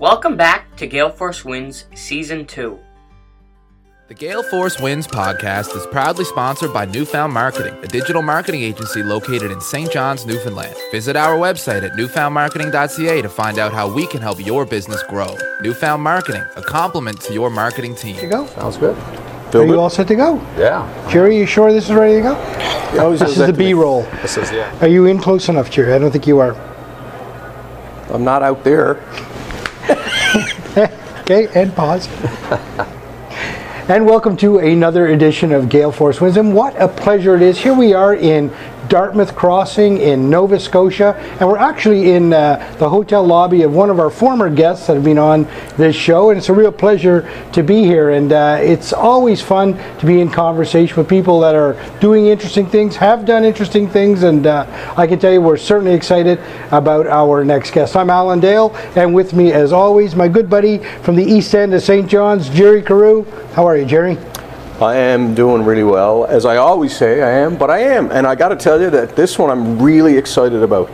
Welcome back to Gale Force Wins Season 2. The Gale Force Wins podcast is proudly sponsored by Newfound Marketing, a digital marketing agency located in St. John's, Newfoundland. Visit our website at newfoundmarketing.ca to find out how we can help your business grow. Newfound Marketing, a complement to your marketing team. There you go. Sounds good. Are you all set to go? Yeah. Jerry, you sure this is ready to go? Oh, This is the B-roll. This is yeah. Are you in close enough, Jerry? I don't think you are. I'm not out there. Okay, and pause. and welcome to another edition of Gale Force. And what a pleasure it is. Here we are in Dartmouth Crossing in Nova Scotia, and we're actually in uh, the hotel lobby of one of our former guests that have been on this show, and it's a real pleasure to be here. And uh, it's always fun to be in conversation with people that are doing interesting things, have done interesting things, and uh, I can tell you we're certainly excited about our next guest. I'm Alan Dale, and with me, as always, my good buddy from the East End of St. John's, Jerry Carew. How are you, Jerry? I am doing really well, as I always say I am, but I am. And I got to tell you that this one I'm really excited about.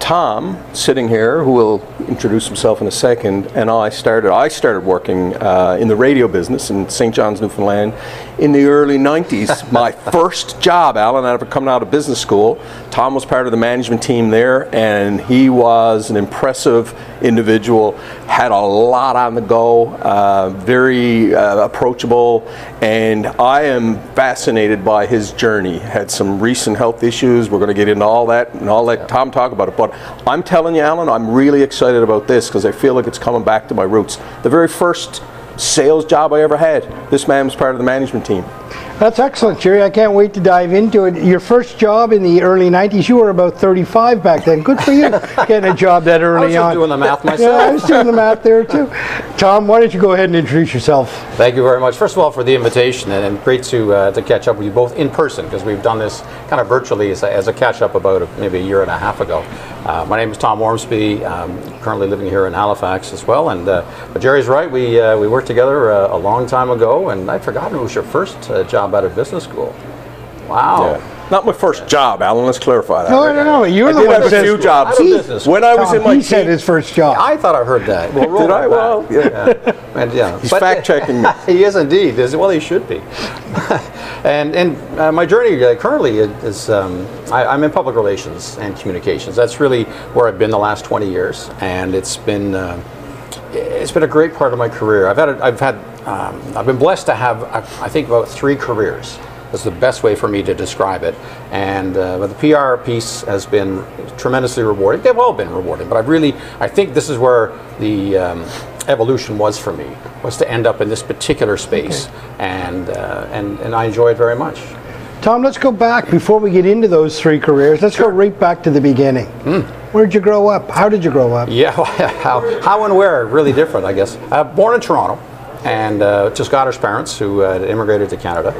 Tom, sitting here, who will introduce himself in a second, and I started. I started working uh, in the radio business in St. John's, Newfoundland, in the early '90s. My first job, Alan, of coming out of business school. Tom was part of the management team there, and he was an impressive individual. Had a lot on the go, uh, very uh, approachable, and I am fascinated by his journey. Had some recent health issues. We're going to get into all that, and I'll let Tom talk about it. But I'm telling you, Alan, I'm really excited about this because I feel like it's coming back to my roots. The very first sales job I ever had, this man was part of the management team. That's excellent, Jerry. I can't wait to dive into it. Your first job in the early 90s, you were about 35 back then. Good for you, getting a job that I was early just on. doing the math myself. yeah, I was doing the math there too. Tom, why don't you go ahead and introduce yourself? Thank you very much. First of all, for the invitation, and, and great to uh, to catch up with you both in person because we've done this kind of virtually as a, as a catch up about a, maybe a year and a half ago. Uh, my name is Tom Ormsby. Um, currently living here in Halifax as well. And uh, but Jerry's right. We uh, we worked together uh, a long time ago, and I'd forgotten it was your first uh, job out of business school. Wow. Yeah. Not my first job, Alan. Let's clarify that. No, no, no. You're I the did one have that a few jobs. Out of business. When I was Tom, in my he said teen- his first job. I thought I heard that. Well, Did I? Well, back. yeah. And, yeah. He's But- fact checking me. he is indeed. Well, he should be. and and uh, my journey uh, currently is um, I, I'm in public relations and communications. That's really where I've been the last 20 years, and it's been uh, it's been a great part of my career. I've had a, I've had um, I've been blessed to have I I think about three careers. That's the best way for me to describe it. And uh, but the PR piece has been tremendously rewarding. They've all been rewarding, but I really I think this is where the um, evolution was for me was to end up in this particular space, and uh, and and I enjoy it very much. Tom, let's go back before we get into those three careers. Let's go right back to the beginning. Where'd you grow up? How did you grow up? Yeah, how, how and where, really different, I guess. Uh, born in Toronto, and uh, to Scottish parents who uh, immigrated to Canada.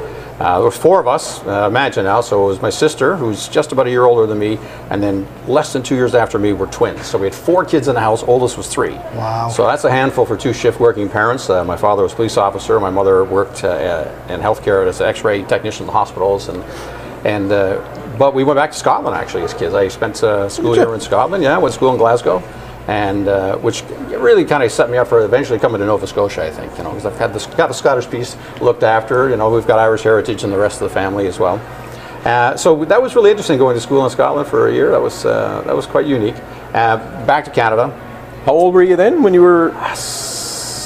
Uh, there was four of us, uh, imagine now, so it was my sister, who's just about a year older than me, and then less than two years after me were twins. So we had four kids in the house, oldest was three. Wow. So that's a handful for two shift working parents. Uh, my father was a police officer, my mother worked uh, uh, in healthcare as an x-ray technician in the hospitals, and, and uh, but we went back to Scotland actually as kids. I spent uh, school year in Scotland, yeah, went to school in Glasgow and uh, which really kind of set me up for eventually coming to Nova Scotia. I think you know because I've had this got the Scottish piece looked after. You know we've got Irish heritage and the rest of the family as well. Uh, so that was really interesting going to school in Scotland for a year. That was uh, that was quite unique. Uh, back to Canada, How old were you then when you were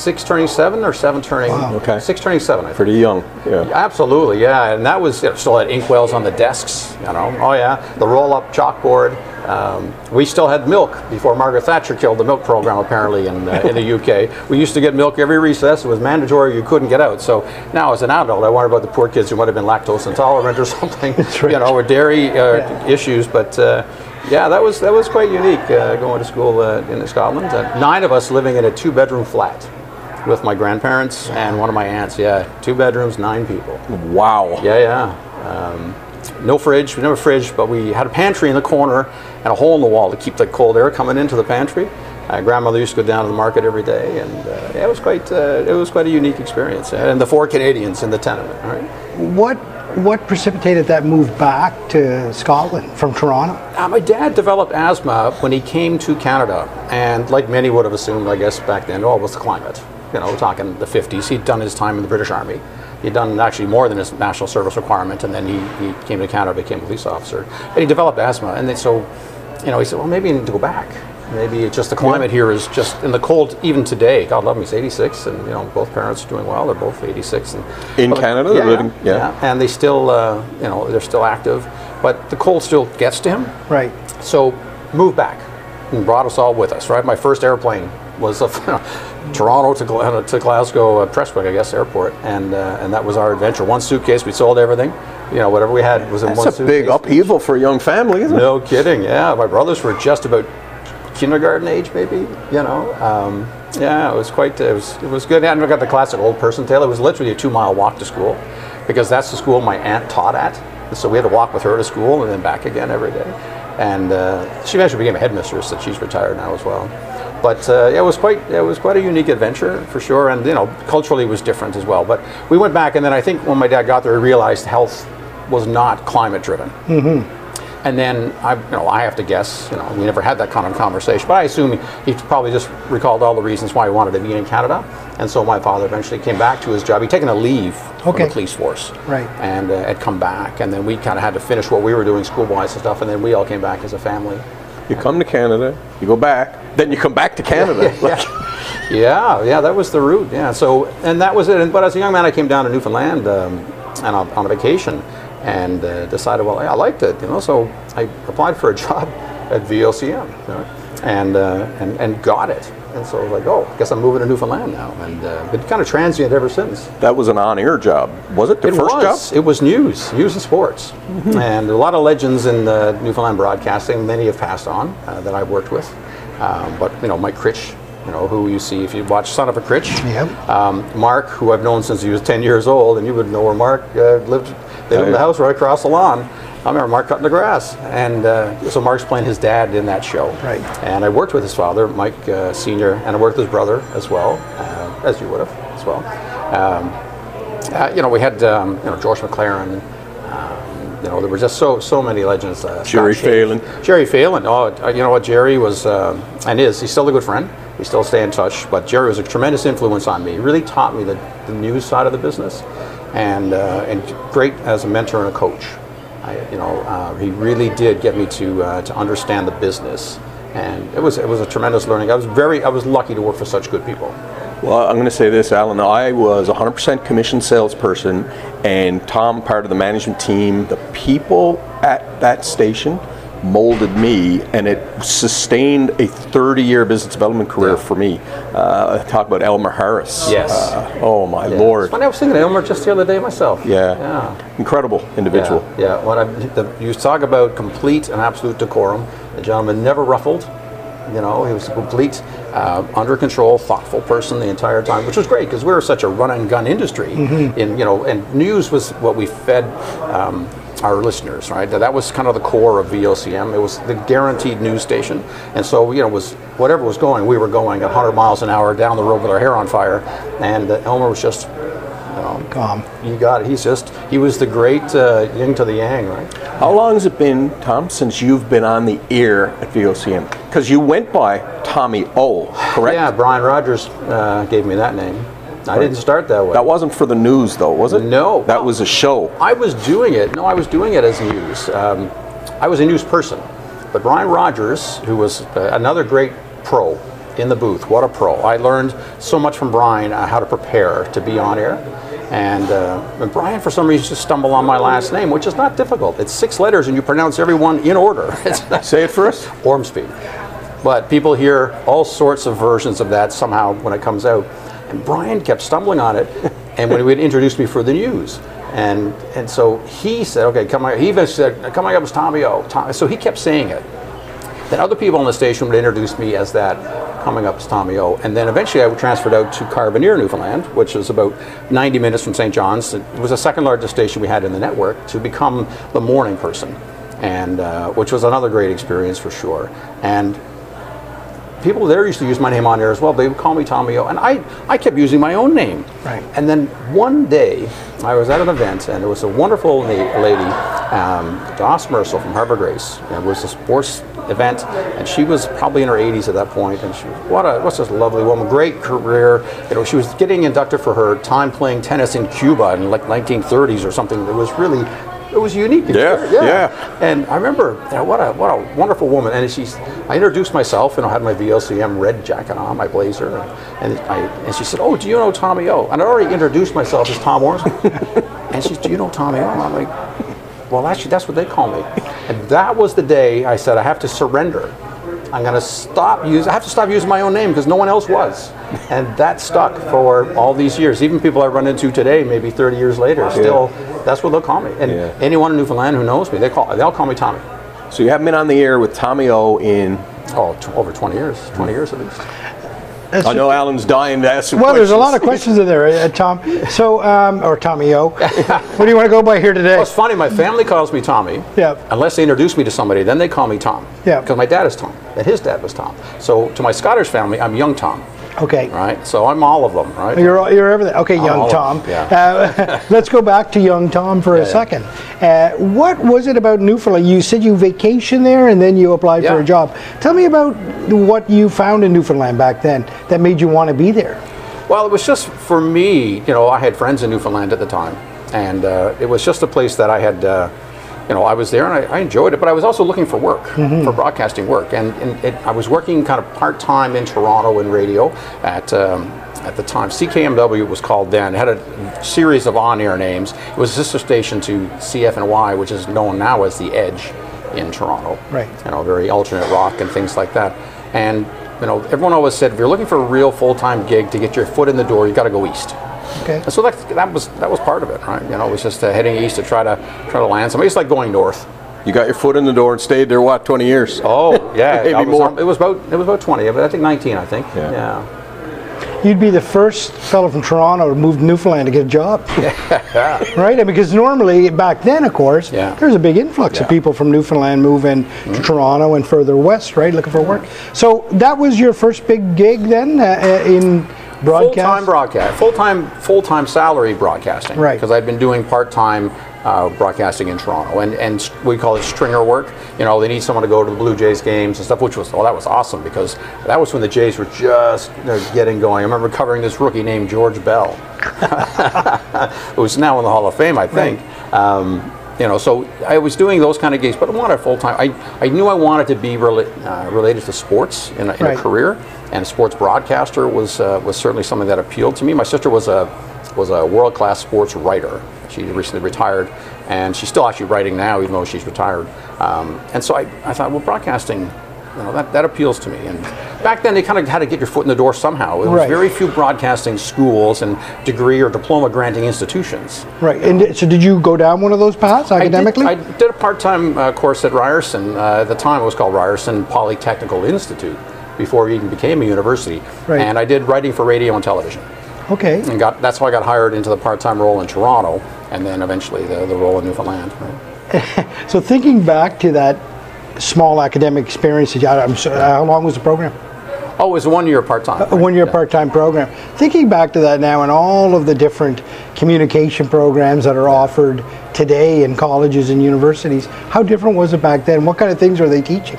six turning seven or seven turning Okay. six turning seven. I think. pretty young? Yeah. Absolutely, yeah, and that was you know, still had inkwells on the desks, you know. Oh yeah, the roll-up chalkboard. Um, we still had milk before Margaret Thatcher killed the milk program. Apparently in uh, in the UK, we used to get milk every recess. It was mandatory; you couldn't get out. So now, as an adult, I wonder about the poor kids who might have been lactose intolerant or something, right. you know, or dairy uh, issues. But uh, yeah, that was that was quite unique uh, going to school uh, in Scotland. Uh, nine of us living in a two-bedroom flat with my grandparents and one of my aunts. Yeah, two bedrooms, nine people. Wow. Yeah, yeah. Um, no fridge. We never fridge, but we had a pantry in the corner and a hole in the wall to keep the cold air coming into the pantry. Uh, grandmother used to go down to the market every day, and uh, yeah, it was quite uh, it was quite a unique experience. And the four Canadians in the tenement, right? What what precipitated that move back to Scotland from Toronto? Uh, my dad developed asthma when he came to Canada, and like many would have assumed, I guess back then, oh, it was the climate. You know, we're talking the 50s. He'd done his time in the British Army. He'd done actually more than his national service requirement, and then he, he came to Canada, became a police officer, and he developed asthma. And then so, you know, he said, well, maybe I need to go back. Maybe it's just the climate here is just in the cold. Even today, God love me, he's 86, and you know both parents are doing well. They're both 86. And, In but- Canada, they're living- yeah. and they still, uh, you know, they're still active, but the cold still gets to him. Right. So moved back and brought us all with us. Right, my first airplane was a, Toronto to, Gla- to Glasgow uh, Prestwick, I guess, airport, and uh, and that was our adventure. One suitcase, we sold everything. You know, whatever we had was in one That's a suitcase. big upheaval for a young family, isn't it? No kidding. Yeah, my brothers were just about kindergarten age, maybe. You know, um, yeah, it was quite. It was it was good. And we got the classic old person tale. It was literally a two mile walk to school, because that's the school my aunt taught at. So we had to walk with her to school and then back again every day. And uh, she eventually became a headmistress, and she's retired now as well. But uh, yeah, it was quite it was quite a unique adventure for sure, and you know culturally it was different as well. But we went back, and then I think when my dad got there, he realized health was not climate driven. And then I, you know, I have to guess. You know, we never had that kind of conversation, but I assume he probably just recalled all the reasons why he wanted to be in Canada. And so my father eventually came back to his job. He'd taken a leave from the police force, Right. And uh, had come back, and then we kind of had to finish what we were doing school-wise and stuff, and then we all came back as a family. You come to Canada, you go back, then you come back to Canada. Like, Yeah, yeah, that was the route. Yeah, so and that was it. And, but as a young man, I came down to Newfoundland um, and on, on a vacation, and uh, decided, well, I liked it, you know. So I applied for a job at VOCM, you know, and, uh, and and got it. And so I was like, oh, I guess I'm moving to Newfoundland now, and uh, been kind of transient ever since. that was an on-air job, was it? The It first was. job? It was news, news and sports, and a lot of legends in uh, Newfoundland broadcasting. Many have passed on uh, that I've worked with, um, but you know, Mike Critch, you know, who you see if you watch Son of a Critch. Yep. Um, Mark, who I've known since he was 10 years old, and you would know where Mark uh, lived. They lived in the house right across the lawn. I remember Mark cutting the grass, and uh, so Mark's playing his dad in that show. Right. And I worked with his father, Mike uh, Senior, and I worked with his brother as well, uh, as you would have as well. Um, uh, you know, we had um, you know George McLaren. You know, there were just so so many legends. Uh, Jerry Phelan. Jerry Phelan. Oh, uh, you know what? Jerry was uh, and is. He's still a good friend. We still stay in touch. But Jerry was a tremendous influence on me. He really taught me the, the news side of the business, and uh, and great as a mentor and a coach. I, you know, uh, he really did get me to uh, to understand the business, and it was it was a tremendous learning. I was very I was lucky to work for such good people. Well, I'm going to say this, Alan. I was 100% commission salesperson, and Tom, part of the management team. The people at that station molded me, and it sustained a 30-year business development career Yeah. for me. Uh, talk about Elmer Harris. Yes. Uh, oh my Yeah. lord. It's funny, I was thinking of Elmer just the other day myself. Yeah. Yeah. Incredible individual. Yeah, yeah. When I, the, you talk about complete and absolute decorum. The gentleman never ruffled. You know, he was complete, uh, under control, thoughtful person the entire time, which was great because we were such a run and gun industry. In you know, and news was what we fed. Um, our listeners, right? That was kind of the core of VOCM. It was the guaranteed news station, and so you know, was whatever was going, we were going at 100 miles an hour down the road with our hair on fire, and uh, Elmer was just Calm. you got it. He's just, he was the great uh, yin to the yang, right? How long has it been, Tom, since you've been on the air at VOCM? Because you went by Tommy O, correct? Yeah, Brian Rogers uh, gave me that name. I didn't start that way. That wasn't for the news, though, was it? No. That was a show. I was doing it. No, I was doing it as news. Um, I was a news person. But Brian Rogers, who was uh, another great pro in the booth, what a pro. I learned so much from Brian uh, how to prepare to be on air. And, uh, and Brian, for some reason, just stumbled on my last name, which is not difficult. It's six letters, and you pronounce every one in order. Say it for us. Ormsby. But people hear all sorts of versions of that somehow when it comes out. And Brian kept stumbling on it. And when he would introduce me for the news, and and so he said, "Okay, come on." He even said, "Coming up is Tommy O." Tom. So he kept saying it. Then other people on the station would introduce me as that. Coming up is Tommy O. And then eventually I transferred out to Carbonear, Newfoundland, which is about 90 minutes from St. John's. It was the second largest station we had in the network to become the morning person, and uh, which was another great experience for sure. And people there used to use my name on air as well. They would call me Tommy O, and I, I kept using my own name. Right. And then one day, I was at an event, and there was a wonderful na- lady, um, Doss Mercel from Harbor Grace. And it was a sports event, and she was probably in her 80s at that point, and she was what a what's this lovely woman, great career. You know, she was getting inducted for her time playing tennis in Cuba in like 1930s or something. It was really. It was unique. Yeah, yeah. And I remember, what a what a wonderful woman. And she's, I introduced myself, and I had my VOCM red jacket on, my blazer, and I, and she said, "Oh, do you know Tommy O?" And I already introduced myself as Tom Ormsby. and she's, "Do you know Tommy O?" And I'm like, "Well, actually, that's what they call me." And that was the day I said, "I have to surrender." I'm going to stop use. I have to stop using my own name because no one else was, and that stuck for all these years. Even people I run into today, maybe 30 years later, still that's what they'll call me. And Yeah. anyone in Newfoundland who knows me, they call they'll call me Tommy. So you haven't been on the air with Tommy O in. Oh, t- over 20 years, 20 years at least. That's I know Alan's dying to ask some Well, there's a lot of questions in there, uh, Tom. So, um, or Tommy O. what do you want to go by here today? Well, it's funny. My family calls me Tommy. Yeah. Unless they introduce me to somebody, then they call me Tom. Yeah. Because my dad is Tom, and his dad was Tom. So to my Scottish family, I'm young Tom. Okay. Right. So I'm all of them. Right. You're, all- you're everything. Okay, young all of Tom. them, yeah. Uh, let's go back to young Tom for a yeah. second. Uh, what was it about Newfoundland? You said you vacationed there and then you applied for a job. Tell me about what you found in Newfoundland back then that made you want to be there. Well, it was just for me. You know, I had friends in Newfoundland at the time, and uh, it was just a place that I had. You know, I was there and I, I enjoyed it, but I was also looking for work, for broadcasting work, and, and it, I was working kind of part time in Toronto in radio at. Um, at the time, CKMW was called then. It had a series of on-air names. It was a sister station to CFNY, which is known now as the Edge in Toronto. Right. You know, very alternate rock and things like that. And you know, everyone always said if you're looking for a real full-time gig to get your foot in the door, you got to go east. Okay. And so that, that was that was part of it, right? You know, it was just uh, heading east to try to try to land somebody. It's like going north. You got your foot in the door and stayed there, what, 20 years? Oh yeah, Maybe was, more. um, it was about it was about twenty, but I think nineteen. I think. Yeah. yeah. You'd be the first fellow from Toronto to move to Newfoundland to get a job. right? And because normally, back then, of course, Yeah. there's a big influx of Yeah. Mm-hmm. people from Newfoundland moving to Toronto and further west, right, looking for work. So that was your first big gig then uh, uh, in broadcast? Full-time broadcast, full-time full-time salary broadcasting. Right. Because I'd been doing part-time uh, broadcasting in Toronto, and and we call it stringer work. You know, they need someone to go to the Blue Jays games and stuff, which was oh that was awesome because that was when the Jays were just you know, getting going. I remember covering this rookie named George Bell, who's now in the Hall of Fame, I think. Um, you know, so I was doing those kind of gigs, but I wanted full time. I, I knew I wanted to be rela- uh, related to sports in a, in Right. a career, and a sports broadcaster was uh, was certainly something that appealed to me. My sister was a was a world class sports writer. She recently retired, and she's still actually writing now, even though she's retired. Um, and so I, I thought, well, broadcasting, you know, that, that appeals to me. And back then, they kind of had to get your foot in the door somehow. There was Right. very few broadcasting schools and degree or diploma granting institutions. Right. And so did you go down one of those paths academically? I did, I did a part-time uh, course at Ryerson. Uh, at the time, it was called Ryerson Polytechnical Institute before it even became a university. Right. And I did writing for radio and television. okay. And got that's how I got hired into the part-time role in Toronto, and then eventually the, the role in Newfoundland. So thinking back to that small academic experience that I'm so, how long was the program? Oh, it was one year part-time. Uh, a one-year part-time program. Thinking back to that now and all of the different communication programs that are offered today in colleges and universities, how different was it back then? What kind of things are they teaching?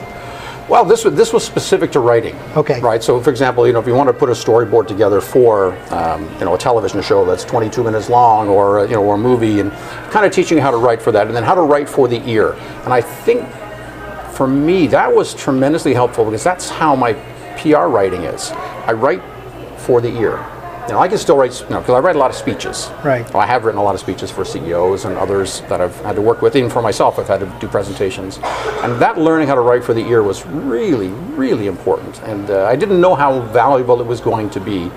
Well, this was this was specific to writing. Okay. Right. So, for example, you know, if you want to put a storyboard together for, um, you know, a television show that's 22 minutes long, or uh, you know, or a movie, and kind of teaching you how to write for that, and then how to write for the ear. And I think, for me, that was tremendously helpful because that's how my PR writing is. I write for the ear. You know, I can still write, you know, because I write a lot of speeches. Right. I have written a lot of speeches for CEOs and others that I've had to work with. Even for myself, I've had to do presentations. And that learning how to write for the ear was really, really important. And uh, I didn't know how valuable it was going to be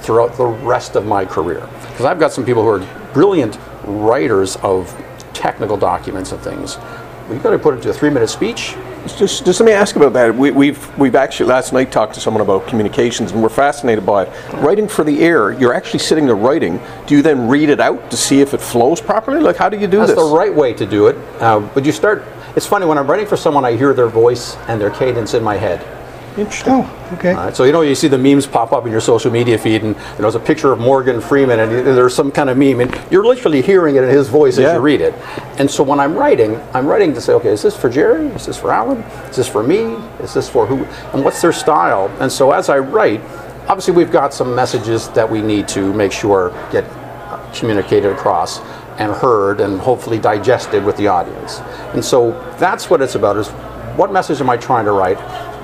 throughout the rest of my career. Because I've got some people who are brilliant writers of technical documents and things. Well, you've got to put it to a three-minute speech. Just, just let me ask about that. We, we've we've actually last night talked to someone about communications, and we're fascinated by it. Writing for the air, you're actually sitting there writing. Do you then read it out to see if it flows properly? Like, how do you do That's this? That's the right way to do it. Uh, but you start. It's funny when I'm writing for someone, I hear their voice and their cadence in my head. Interesting. Oh, okay. Right, so you know you see the memes pop up in your social media feed, and you know, there's a picture of Morgan Freeman, and there's some kind of meme, and you're literally hearing it in his voice Yeah. as you read it. And so when I'm writing, I'm writing to say, okay, is this for Jerry? Is this for Alan? Is this for me? Is this for who? And what's their style? And so as I write, obviously we've got some messages that we need to make sure get communicated across and heard and hopefully digested with the audience. And so that's what it's about is what message am I trying to write?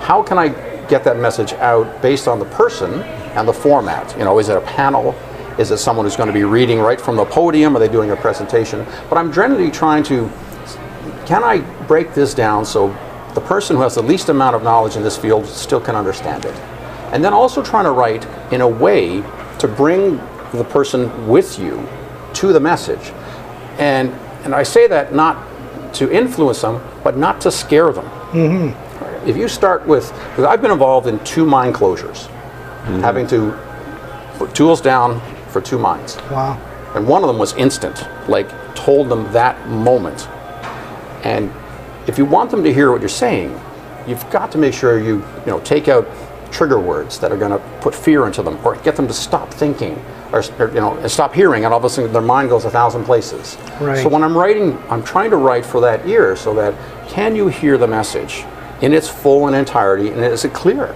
How can I get that message out based on the person and the format? You know, is it a panel? Is it someone who's going to be reading right from the podium? Are they doing a presentation? But I'm generally trying to can I break this down so the person who has the least amount of knowledge in this field still can understand it? And then also trying to write in a way to bring the person with you to the message. And, and I say that not to influence them, but not to scare them. Mm-hmm. If you start with, because I've been involved in two mine closures, mm-hmm. having to put tools down for two mines. Wow. And one of them was instant, like told them that moment. And if you want them to hear what you're saying, you've got to make sure you, you know, take out trigger words that are going to put fear into them or get them to stop thinking or, or, you know, stop hearing and all of a sudden their mind goes a thousand places. Right. So when I'm writing, I'm trying to write for that ear so that can you hear the message in its full and entirety and is it clear?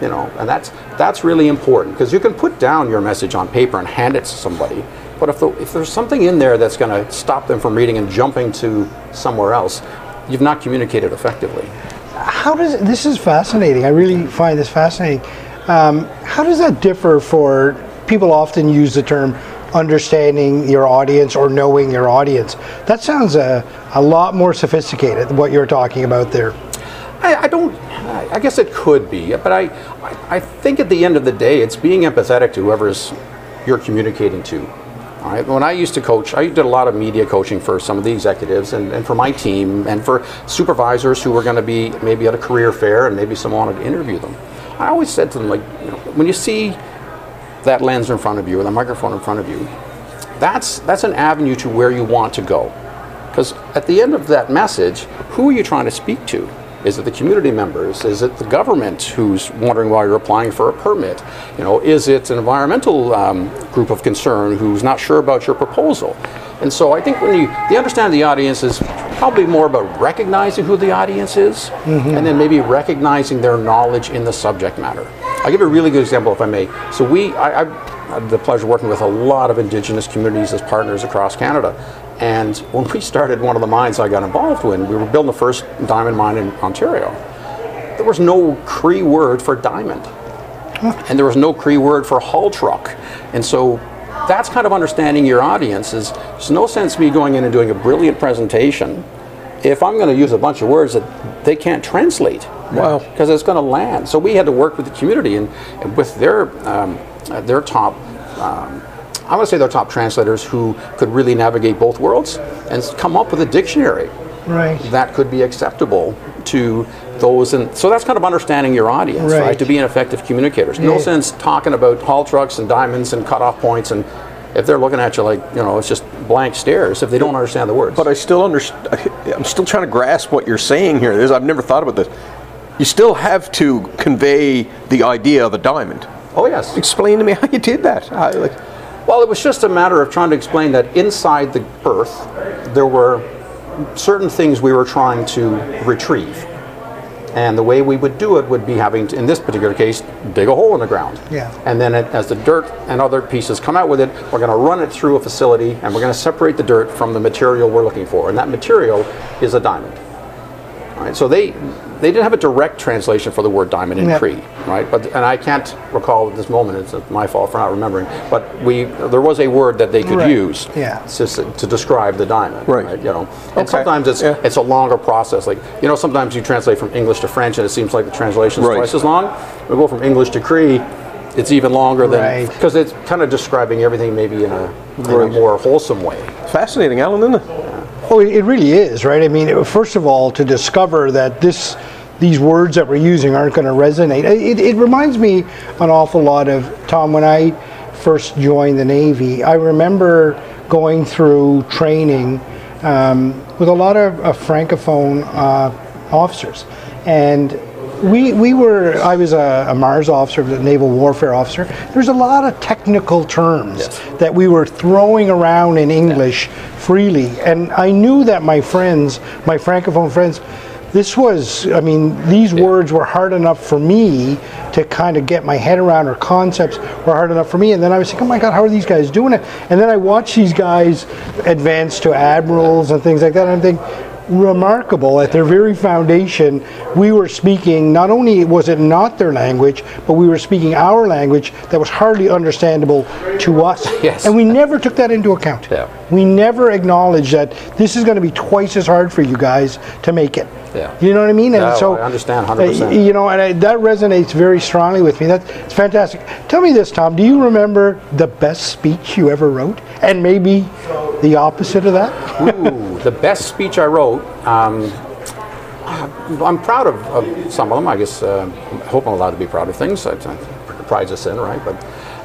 you know and that's that's really important because you can put down your message on paper and hand it to somebody but if, the, if there's something in there that's going to stop them from reading and jumping to somewhere else you've not communicated effectively How does this is fascinating? I really find this fascinating. Um, how does that differ for people? Often use the term understanding your audience or knowing your audience. That sounds a, a lot more sophisticated what you're talking about there. I, I don't. I guess it could be, but I, I, I think at the end of the day, it's being empathetic to whoever's you're communicating to. All right. When I used to coach, I did a lot of media coaching for some of the executives and, and for my team and for supervisors who were going to be maybe at a career fair and maybe someone wanted to interview them. I always said to them, like, you know, when you see that lens in front of you or the microphone in front of you, that's that's an avenue to where you want to go. Because at the end of that message, who are you trying to speak to? Is it the community members? Is it the government who's wondering why you're applying for a permit? You know, is it an environmental um, group of concern who's not sure about your proposal? And so I think when you the understand the audience is probably more about recognizing who the audience is, and then maybe recognizing their knowledge in the subject matter. I'll give a really good example, if I may. So we, I, I the pleasure of working with a lot of Indigenous communities as partners across Canada. And when we started one of the mines I got involved in, we were building the first diamond mine in Ontario. There was no Cree word for diamond, and there was no Cree word for haul truck. And so that's kind of understanding your audience. Is there's no sense me going in and doing a brilliant presentation if I'm going to use a bunch of words that they can't translate. Wow. Because it's going to land. So we had to work with the community and, and with their um, uh, their top. Um, I want to say their top translators who could really navigate both worlds and come up with a dictionary Right. that could be acceptable to those and so that's kind of understanding your audience right, Right. to be an effective communicator no sense talking about haul trucks and diamonds and cutoff points and if they're looking at you like you know it's just blank stares if they don't understand the words But I still understand. I'm still trying to grasp what you're saying here. This, I've never thought about this. You still have to convey the idea of a diamond. Oh yes Explain to me how you did that. How, like, Well, it was just a matter of trying to explain that inside the earth, there were certain things we were trying to retrieve. And the way we would do it would be having, to, in this particular case, dig a hole in the ground. Yeah. And then it, as the dirt and other pieces come out with it, we're going to run it through a facility and we're going to separate the dirt from the material we're looking for. And that material is a diamond. All right, so they they didn't have a direct translation for the word diamond in Yep. Cree, right? But and I can't recall at this moment. It's my fault for not remembering. But we there was a word that they could Right, use yeah. to, to describe the diamond, Right. You know, Okay, and sometimes it's yeah. it's a longer process. Like you know, sometimes you translate from English to French, and it seems like the translation is Right. twice as long. We go from English to Cree. It's even longer than Right. because it's kind of describing everything maybe in a, in a more wholesome way. fascinating, Alan, isn't it? Oh, it really is, right? I mean, it- first of all, to discover that this, these words that we're using aren't going to resonate. It, it reminds me an awful lot of Tom when I first joined the Navy. I remember going through training um, with a lot of francophone uh, officers, and we, we were, I was a, a Mars officer, a naval warfare officer. There's a lot of technical terms Yes. that we were throwing around in English freely. And I knew that my friends, my Francophone friends, this was, I mean, these words were hard enough for me to kind of get my head around, or concepts were hard enough for me. And then I was like, oh my God, how are these guys doing it? And then I watched these guys advance to admirals and things like that. And I'm thinking, remarkable at their very foundation we were speaking not only was it not their language but we were speaking our language that was hardly understandable to us Yes. and we never took that into account Yeah. we never acknowledged that this is going to be twice as hard for you guys to make it Yeah. you know what i mean and No, so I understand uh, 100%. you know and I, that resonates very strongly with me that's it's fantastic tell me this tom do you remember the best speech you ever wrote and maybe the opposite of that Ooh, the best speech I wrote. Um, I'm proud of, of some of them. I guess uh, I hope I'm allowed to be proud of things. I, I prides us in, right? But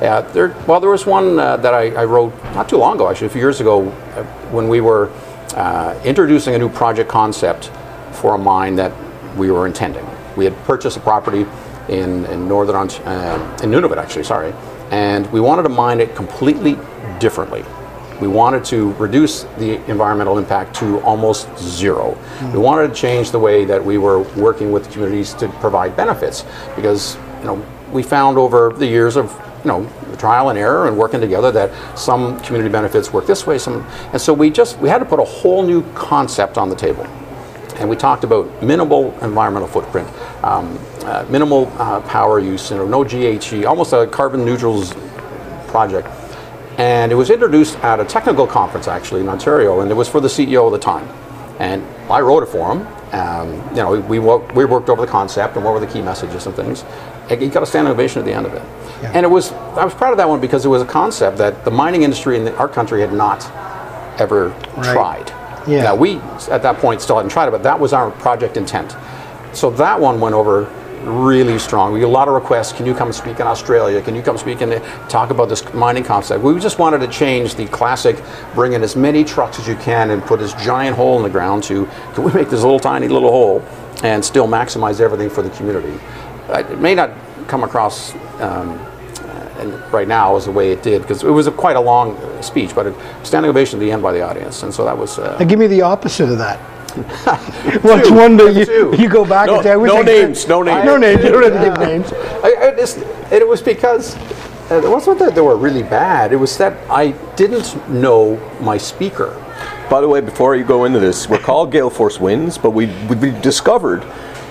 yeah, there. Well, there was one uh, that I, I wrote not too long ago, actually, a few years ago, uh, when we were uh, introducing a new project concept for a mine that we were intending. We had purchased a property in, in northern uh, in Nunavut, actually. Sorry, and we wanted to mine it completely differently. We wanted to reduce the environmental impact to almost zero. We wanted to change the way that we were working with communities to provide benefits because you know we found over the years of you know trial and error and working together that some community benefits work this way, some and so we just we had to put a whole new concept on the table and we talked about minimal environmental footprint, um, uh, minimal uh, power use, you know, no GHG, almost a carbon neutral project. And it was introduced at a technical conference actually in Ontario, and it was for the CEO at the time. And I wrote it for him. Um, you know, we, wo- we worked over the concept and what were the key messages and things. And he got a standing ovation at the end of it. And it was I was proud of that one because it was a concept that the mining industry in the, our country had not ever tried. Yeah. Now we at that point still hadn't tried it, but that was our project intent. So that one went over really strong. We got a lot of requests. Can you come speak in Australia? Can you come speak and talk about this mining concept? We just wanted to change the classic, bring in as many trucks as you can and put this giant hole in the ground to, can we make this little tiny little hole and still maximize everything for the community? It may not come across um, and right now is the way it did because it was a, quite a long uh, speech, but a standing ovation at the end by the audience, and so that was. Uh, Now give me the opposite of that. What's Two. one that you, Two. you go back No- and say, I wish no I could- names, no names. No names, you don't have to give names. I, I just, it was because uh, it wasn't that they were really bad. It was that I didn't know my speaker. By the way, before you go into this, we're called Gale Force winds, but we we discovered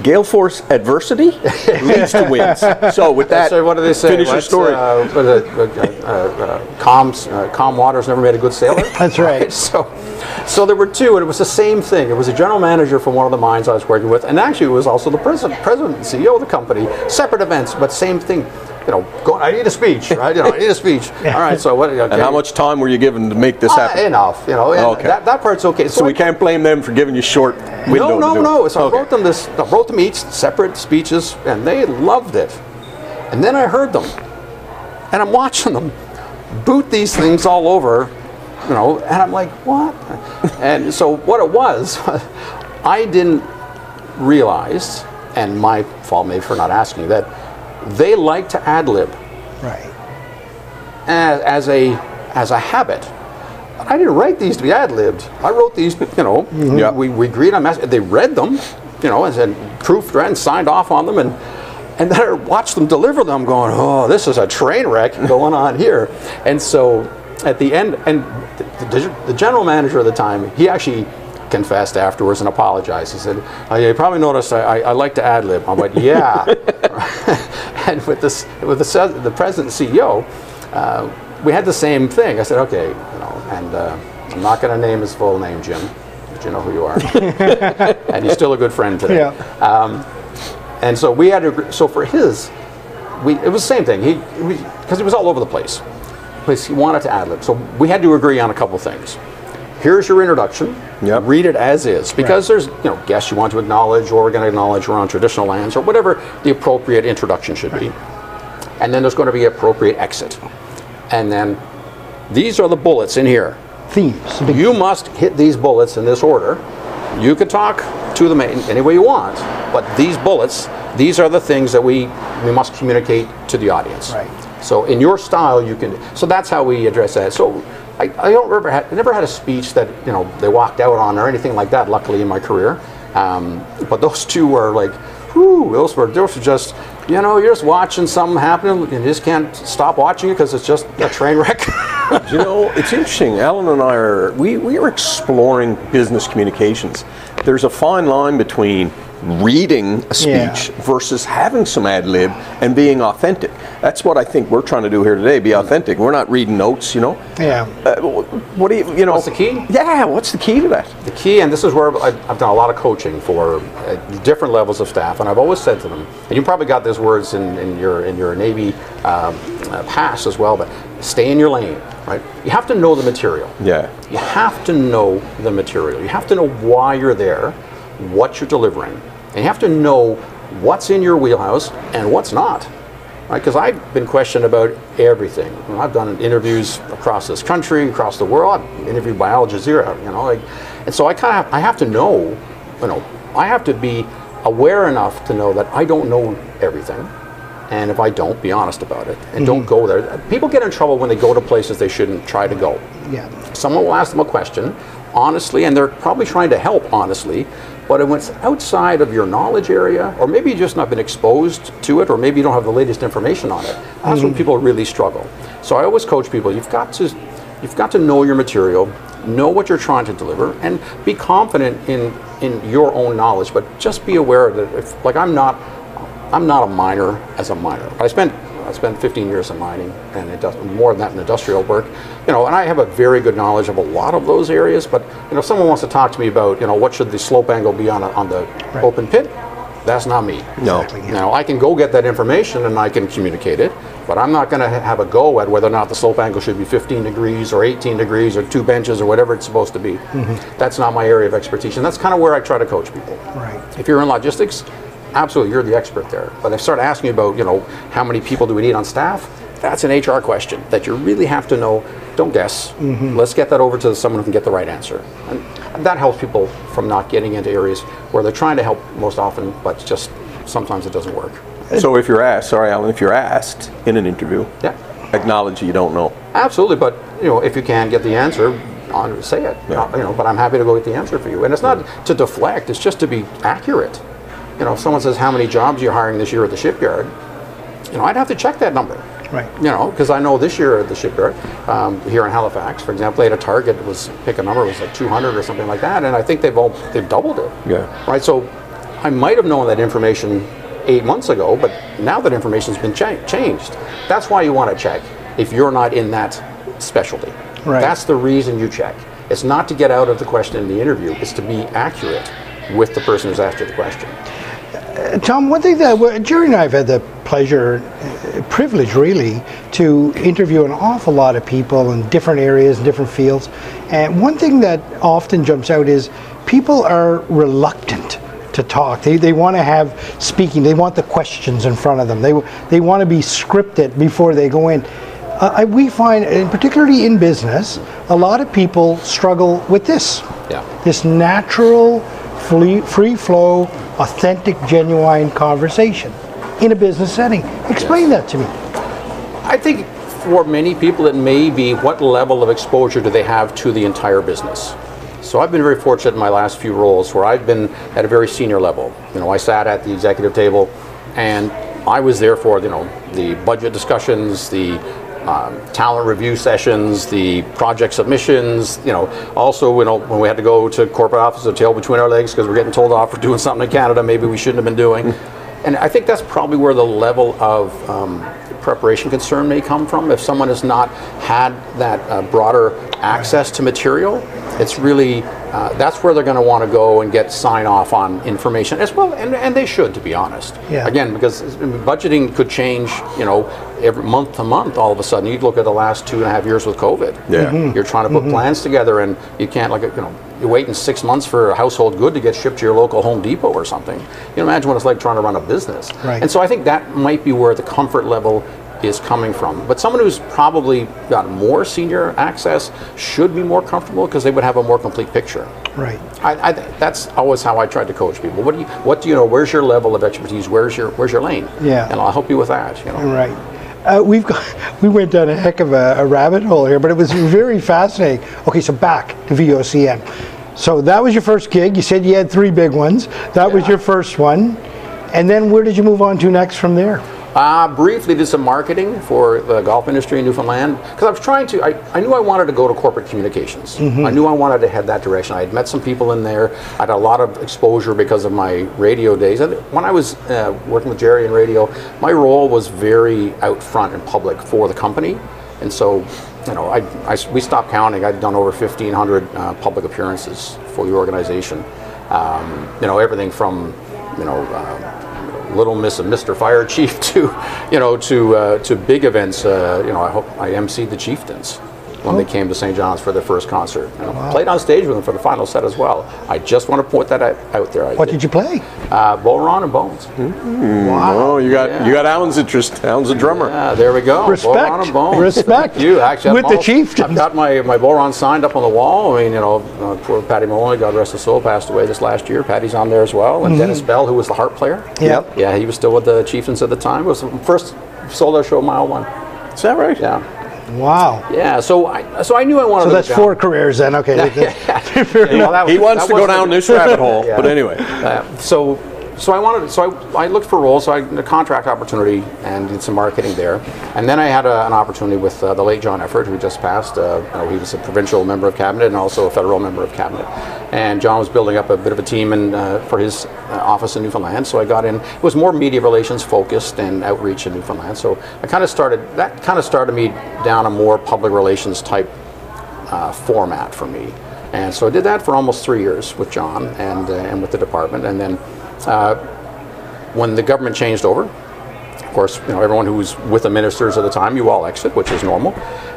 Gale Force adversity leads to wins. So with that, so what do they say? Finish your story. Uh, what is? Uh, uh, uh, calm, uh, calm waters never made a good sailor. That's right. So, so there were two, and it was the same thing. It was a general manager from one of the mines I was working with, and actually it was also the president, president CEO of the company. Separate events, but same thing. You know, going, I need a speech, right? You know, I need a speech. All right, so what? Okay. and how much time were you given to make this Uh, happen? enough, you know. and Okay. That, that part's okay. so I- we can't blame them for giving you short window. no, to no, it. no. So Okay. I wrote them this. I wrote them each separate speeches, and they loved it. And then I heard them, and I'm watching them boot these things all over, you know. And I'm like, what? and so what it was, I didn't realize, and my fault maybe for not asking, that they like to ad lib Right. as, as a as a habit. I didn't write these to be ad libbed. I wrote these, you know. Mm-hmm. Yeah. We, we agreed on mess. They read them, you know, and said proofread and signed off on them, and and then I watched them deliver them, going, oh, this is a train wreck going on here. And so at the end, and the, the, the general manager at the time, he actually confessed afterwards and apologized. He said, oh, you probably noticed I, I, I like to ad lib. I went, yeah. and with this, with the, the president and CEO, uh, we had the same thing. I said, okay, you know, and uh, I'm not going to name his full name, Jim, but you know who you are. and he's still a good friend today. Yeah. Um, and so we had to, agree- so for his, we, it was the same thing. He, because it was all over the place. Because he wanted to ad lib. So we had to agree on a couple things. Here's your introduction. Yep. Read it as is. Because there's, you know, guests you want to acknowledge, or we're going to acknowledge we're on traditional lands, or whatever the appropriate introduction should be. And then there's going to be appropriate exit. And then these are the bullets in here. Themes. You must hit these bullets in this order. You can talk to them any way you want, but these bullets these are the things that we we must communicate to the audience. Right. So in your style, you can. So that's how we address that. So I, I don't ever had, I never had a speech that you know they walked out on or anything like that. Luckily in my career, um, but those two were like, whew, those were those were just. You know, you're just watching something happening, and you just can't stop watching it because it's just a train wreck. you know, it's interesting. Alan and I are we, we are exploring business communications. There's a fine line between reading a speech Yeah. versus having some ad lib and being authentic. That's what I think we're trying to do here today. Be authentic. We're not reading notes. You know. Yeah. Uh, what do you you know? What's the key? Yeah. What's the key to that? The key, and this is where I've I've done a lot of coaching for uh, different levels of staff, and I've always said to them, and you probably got these words in, in your in your Navy um, uh, past as well, but stay in your lane, right? You have to know the material. Yeah. You have to know the material. You have to know why you're there, what you're delivering, and you have to know what's in your wheelhouse and what's not. Right? Because I've been questioned about everything. You know, I've done interviews across this country, across the world. I've interviewed by Al Jazeera. You know, like, and so I kind of I have to know. You know, I have to be aware enough to know that I don't know everything. And if I don't, be honest about it. And don't mm-hmm. go there. People get in trouble when they go to places they shouldn't try to go. Yeah. someone will ask them a question honestly and they're probably trying to help honestly but if it's outside of your knowledge area or maybe you've just not been exposed to it or maybe you don't have the latest information on it that's when mm-hmm. people really struggle. So i always coach people you've got to you've got to know your material know what you're trying to deliver and be confident in in your own knowledge but just be aware that if like i'm not I'm not a miner as a miner. I spent I spent 15 years in mining and it does more than that in industrial work. You know, and I have a very good knowledge of a lot of those areas. But you know, if someone wants to talk to me about you know what should the slope angle be on a, on the open pit, that's not me. No. Exactly. Now I can go get that information and I can communicate it, but I'm not going to have a go at whether or not the slope angle should be 15 degrees or 18 degrees or two benches or whatever it's supposed to be. Mm-hmm. That's not my area of expertise, and that's kind of where I try to coach people. Right. If you're in logistics, absolutely, you're the expert there. But I start asking you about, you know, how many people do we need on staff, that's an HR question that you really have to know. Don't guess. Let's get that over to someone who can get the right answer. And that helps people from not getting into areas where they're trying to help most often, but just sometimes it doesn't work. So if you're asked, sorry, Alan, if you're asked in an interview, Yeah. acknowledge you don't know. Absolutely, but you know, if you can get the answer, on say it. Yeah. Uh, You know, but I'm happy to go get the answer for you. And it's not to deflect; it's just to be accurate. You know, if someone says how many jobs you're hiring this year at the shipyard, you know, I'd have to check that number. Right. You know, because I know this year at the shipyard um, here in Halifax, for example, they had a target it was pick a number it was like 200 or something like that, and I think they've all they've doubled it. Yeah. Right. So I might have known that information eight months ago, but now that information's been cha- changed. That's why you want to check if you're not in that specialty. Right. That's the reason you check. It's not to get out of the question in the interview. It's to be accurate with the person who's asked you the question. Tom, one thing that well, Jerry and I have had the pleasure, uh, privilege really, to interview an awful lot of people in different areas, different fields. And one thing that often jumps out is people are reluctant to talk. They, they want to have speaking. They want the questions in front of them. They, they want to be scripted before they go in. Uh, I- we find, and particularly in business, a lot of people struggle with this. Yeah. This natural, free, flow, authentic, genuine conversation in a business setting. Explain that to me. I think for many people, it may be what level of exposure do they have to the entire business. So I've been very fortunate in my last few roles where I've been at a very senior level. You know, I sat at the executive table, and I was there for you know the budget discussions, the um, talent review sessions, the project submissions. You know, also you know when we had to go to corporate office, a tail between our legs because we're getting told off for doing something in Canada maybe we shouldn't have been doing. And I think that's probably where the level of um, preparation concern may come from. If someone has not had that uh, broader access to material, it's really uh, that's where they're going to want to go and get sign off on information as well, and, and they should, to be honest. Yeah. Again, because budgeting could change, you know, every month to month. All of a sudden, you look at the last two and a half years with COVID. Yeah. Mhm. You're trying to put plans together, and you can't like you know. You're waiting six months for a household good to get shipped to your local Home Depot or something. You know, imagine what it's like trying to run a business. Right. And so I think that might be where the comfort level is coming from. But someone who's probably got more senior access should be more comfortable because they would have a more complete picture. Right. I, I, that's always how I try to coach people. What do you What do you know? Where's your level of expertise? Where's your Where's your lane? Yeah. And I'll help you with that. You know. Right. Uh, we've got, we went down a heck of a, a rabbit hole here, but it was very fascinating. Okay, so back to VOCM. So that was your first gig. You said you had three big ones. That was your first one. And then where did you move on to next from there? Uh, briefly did some marketing for the golf industry in Newfoundland because I was trying to. I, I knew I wanted to go to corporate communications. I knew I wanted to head that direction. I had met some people in there. I had a lot of exposure because of my radio days. And when I was uh, working with Jerry in radio, my role was very out front and public for the company, and so. You know, I, I- we stopped counting. I've done over 1,500 uh, public appearances for the organization. Um, you know, everything from, you know, um, Little Miss and Mr. Fire Chief to, you know, to uh, to big events. Uh, you know, I hope I emceed the Chieftains when they came to St. John's for their first concert. You know, Played on stage with them for the final set as well. I just want to point that out, out there. I What did you play? Uh, Bodhrán and Bones. Oh, you got you got Alan's interest. Alan's a drummer. Yeah, there we go. Respect. Bodhrán and Bones. Respect. You actually With I'm the all- Chieftains. I've got my my Bodhrán signed up on the wall. I mean, you know, uh, poor Paddy Moloney, God rest his soul, passed away this last year. Paddy's on there as well, and Dennis Bell, who was the harp player. Mm-hmm. Yep. Yeah, he was still with the Chieftains at the time. It was the first solo show, mile one. Is that right? Yeah, Wow. yeah. So I so I knew I wanted. To. So that's go four down. careers then. Okay. Fair Yeah, well, that He wants to go was the- down this rabbit hole. Yeah. But anyway, Uh, so, so I wanted, so I, I looked for roles, so I had a contract opportunity and did some marketing there, and then I had a, an opportunity with uh, the late John Efford, who just passed. Uh, you know, he was a provincial member of cabinet and also a federal member of cabinet, and John was building up a bit of a team in, uh, for his uh, office in Newfoundland. So I got in. It was more media relations focused and outreach in Newfoundland. So I kind of started. That kind of started me down a more public relations type uh, format for me. And so I did that for almost three years with John and, uh, and with the department. And then uh, when the government changed over, of course, you know, everyone who was with the ministers at the time, you all exit, which is normal.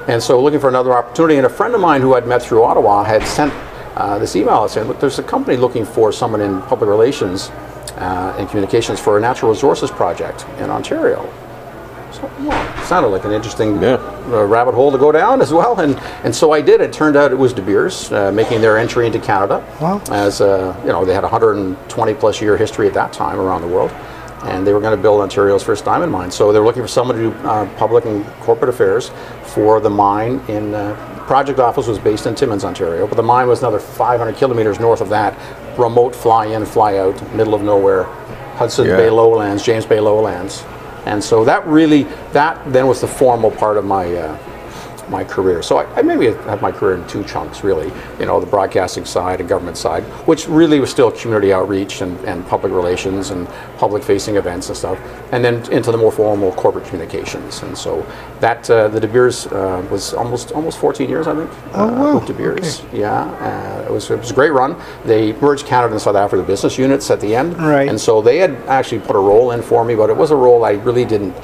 And so looking for another opportunity. And a friend of mine who I'd met through Ottawa had sent uh, this email saying, look, there's a company looking for someone in public relations uh, and communications for a natural resources project in Ontario. So, well, sounded like an interesting Yeah. uh, rabbit hole to go down as well, and and so I did. It turned out it was De Beers uh, making their entry into Canada. Wow. As uh, you know, they had a 120 plus year history at that time around the world, and they were going to build Ontario's first diamond mine. So they were looking for someone to do uh, public and corporate affairs for the mine in. Uh, project office was based in Timmins, Ontario, but the mine was another 500 kilometers north of that. Remote fly in, fly out, middle of nowhere, Hudson Yeah. Bay lowlands, James Bay lowlands. And so that really, that then was the formal part of my uh, my career. So I, I maybe had my career in two chunks, really. You know, the broadcasting side and government side, which really was still community outreach and, and public relations and public-facing events and stuff, and then into the more formal corporate communications. And so that uh, the De Beers uh, was almost almost 14 years, I think. Oh, uh, wow. with De Beers. Yeah, uh, it was it was a great run. They merged Canada and South Africa business units at the end, Right. And so they had actually put a role in for me, but it was a role I really didn't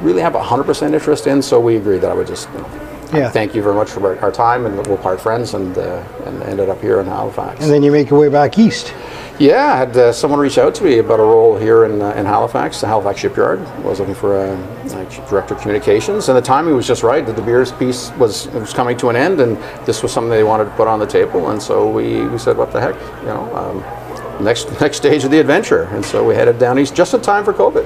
really have 100% interest in. So we agreed that I would just, you know, Yeah. thank you very much for our time, and we'll part friends, and uh, and ended up here in Halifax. And then you make your way back east. Yeah, I had uh, someone reach out to me about a role here in, uh, in Halifax, the Halifax Shipyard. I was looking for a, a director of communications, and the timing was just right. The De Beers piece was was coming to an end, and this was something they wanted to put on the table, and so we, we said, what the heck, you know. Um, Next, next stage of the adventure, and so we headed down east just in time for COVID.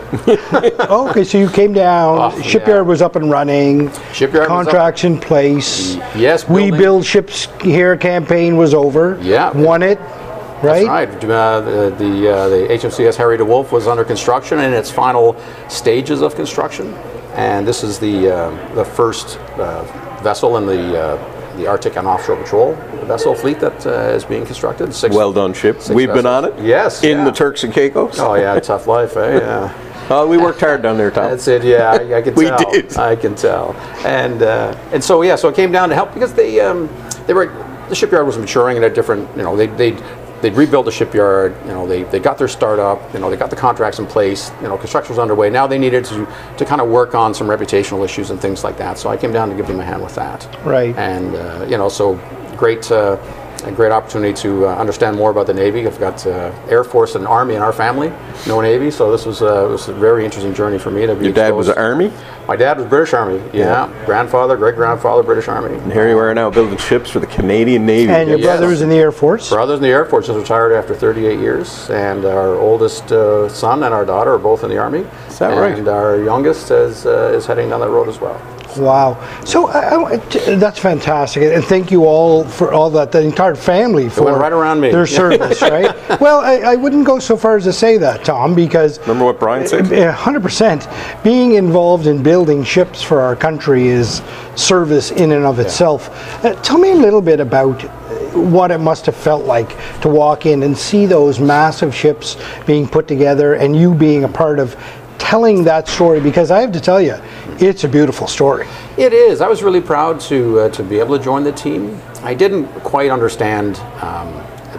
Oh, okay, so you came down. Shipyard yeah. was up and running. Shipyard Contracts in place. Yes, We build ships here. Campaign was over. Yeah. Won it. Right. That's right. Uh, the the, uh, the HMCS Harry DeWolf was under construction in its final stages of construction, and this is the uh, the first uh, vessel in the uh, the Arctic and Offshore Patrol vessel fleet that uh, is being constructed. Six, well done, ship. We've been on it. Yes. In yeah. the Turks and Caicos. Oh yeah, tough life, eh? Yeah. Uh, we worked hard down there, Tom. That's it. Yeah, I, I can We tell. did. I can tell. And uh, and so yeah, so it came down to help because they um, they were the shipyard was maturing and a different you know they they they'd rebuild the shipyard. You know they, they got their startup. You know they got the contracts in place. You know construction was underway. Now they needed to to kind of work on some reputational issues and things like that. So I came down to give them a hand with that. Right. And uh, you know so great. Uh, a great opportunity to uh, understand more about the Navy. I've got uh, Air Force and Army in our family, no Navy, so this was, uh, was a very interesting journey for me to be Your dad was exposed. Army, My dad was British Army, yeah. Grandfather, great grandfather, British Army. and here you are now building ships for the Canadian Navy. And your Yes. brother was in the Air Force. Brothers in the Air Force just retired after 38 years, and our oldest uh, son and our daughter are both in the Army. Is that and right? And our youngest is, uh, is heading down that road as well. Wow. So I, I- t- that's fantastic, and thank you all for all that, the entire family for right around me. their service, right? well, I, I wouldn't go so far as to say that, Tom, because Remember what Brian said? Yeah, hundred percent. Being involved in building ships for our country is service in and of itself. Uh, tell me a little bit about uh, what it must have felt like to walk in and see those massive ships being put together, and you being a part of telling that story. Because I have to tell you, it's a beautiful story. It is. I was really proud to uh, to be able to join the team. I didn't quite understand um,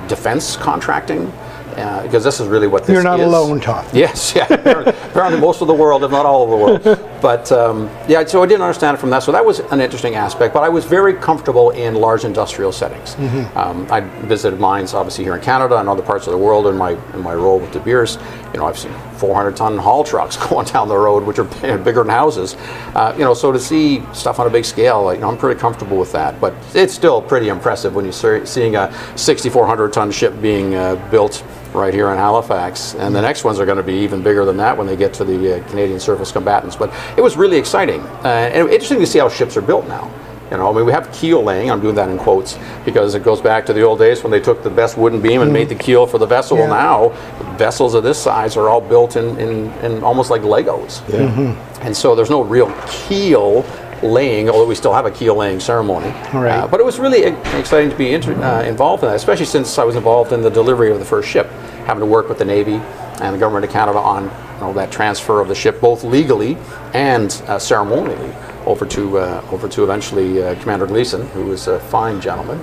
defense contracting uh, because this is really what this is. You're not is. alone, Tom. Yes, yeah. Apparently, most of the world, if not all of the world. But um, yeah, so I didn't understand it from that. So that was an interesting aspect. But I was very comfortable in large industrial settings. Um, I visited mines, obviously here in Canada and other parts of the world. In my in my role with De Beers, you know, I've seen 400 ton haul trucks going down the road, which are bigger than houses. Uh, you know, so to see stuff on a big scale, like, you know, I'm pretty comfortable with that. But it's still pretty impressive when you're seeing a 6,400 ton ship being uh, built right here in Halifax, and the next ones are going to be even bigger than that when they get to the uh, Canadian surface combatants. But it was really exciting uh, and interesting to see how ships are built now. You know, I mean, we have keel laying. I'm doing that in quotes because it goes back to the old days when they took the best wooden beam and made the keel for the vessel. Yeah. Now, vessels of this size are all built in, in, in almost like Legos. And so there's no real keel laying, although we still have a keel laying ceremony. Right. Uh, but it was really exciting to be inter- uh, involved in that, especially since I was involved in the delivery of the first ship, having to work with the Navy and the government of Canada on you know, that transfer of the ship, both legally and uh, ceremonially, over to uh, over to eventually uh, Commander Gleason, who was a fine gentleman.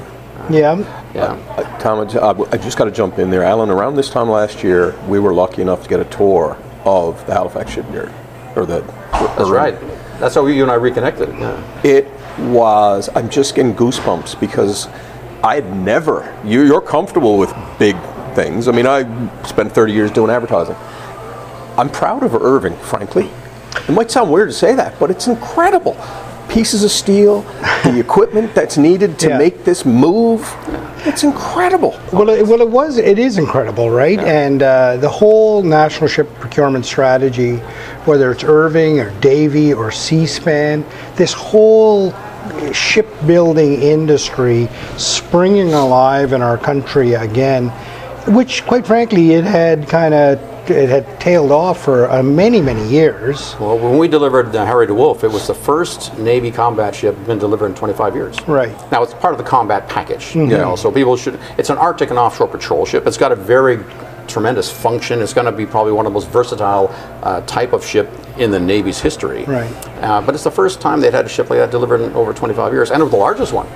Yeah. Yeah. Uh, Tom, I ju- uh, just got to jump in there. Alan, around this time last year, we were lucky enough to get a tour of the Halifax shipyard. Or the, That's right. That's how you and I reconnected. Yeah. It was, I'm just getting goosebumps because I had never, you, you're comfortable with big things. I mean, I spent 30 years doing advertising. I'm proud of Irving, frankly. It might sound weird to say that, but it's incredible. Pieces of steel, the equipment that's needed to Yeah. make this move, it's incredible. Well, it, well, it was. It is incredible, right? And uh, the whole national ship procurement strategy, whether it's Irving or Davie or Seaspan, this whole shipbuilding industry springing alive in our country again, which, quite frankly, it had kind of it had tailed off for uh, many, many years. Well, when we delivered the Harry DeWolf, it was the first Navy combat ship been delivered in 25 years. Right. Now it's part of the combat package, you know. So people should. It's an Arctic and offshore patrol ship. It's got a very tremendous function. It's going to be probably one of the most versatile uh, type of ship in the Navy's history. Right. Uh, but it's the first time they'd had a ship like that delivered in over 25 years, and it was the largest one.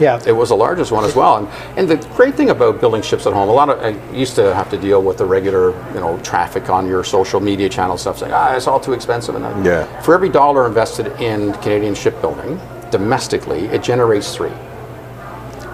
Yeah. It was the largest one as well. And, and the great thing about building ships at home, a lot of I used to have to deal with the regular, you know, traffic on your social media channel stuff saying, ah, it's all too expensive. And that. Yeah. For every dollar invested in Canadian shipbuilding domestically, it generates three.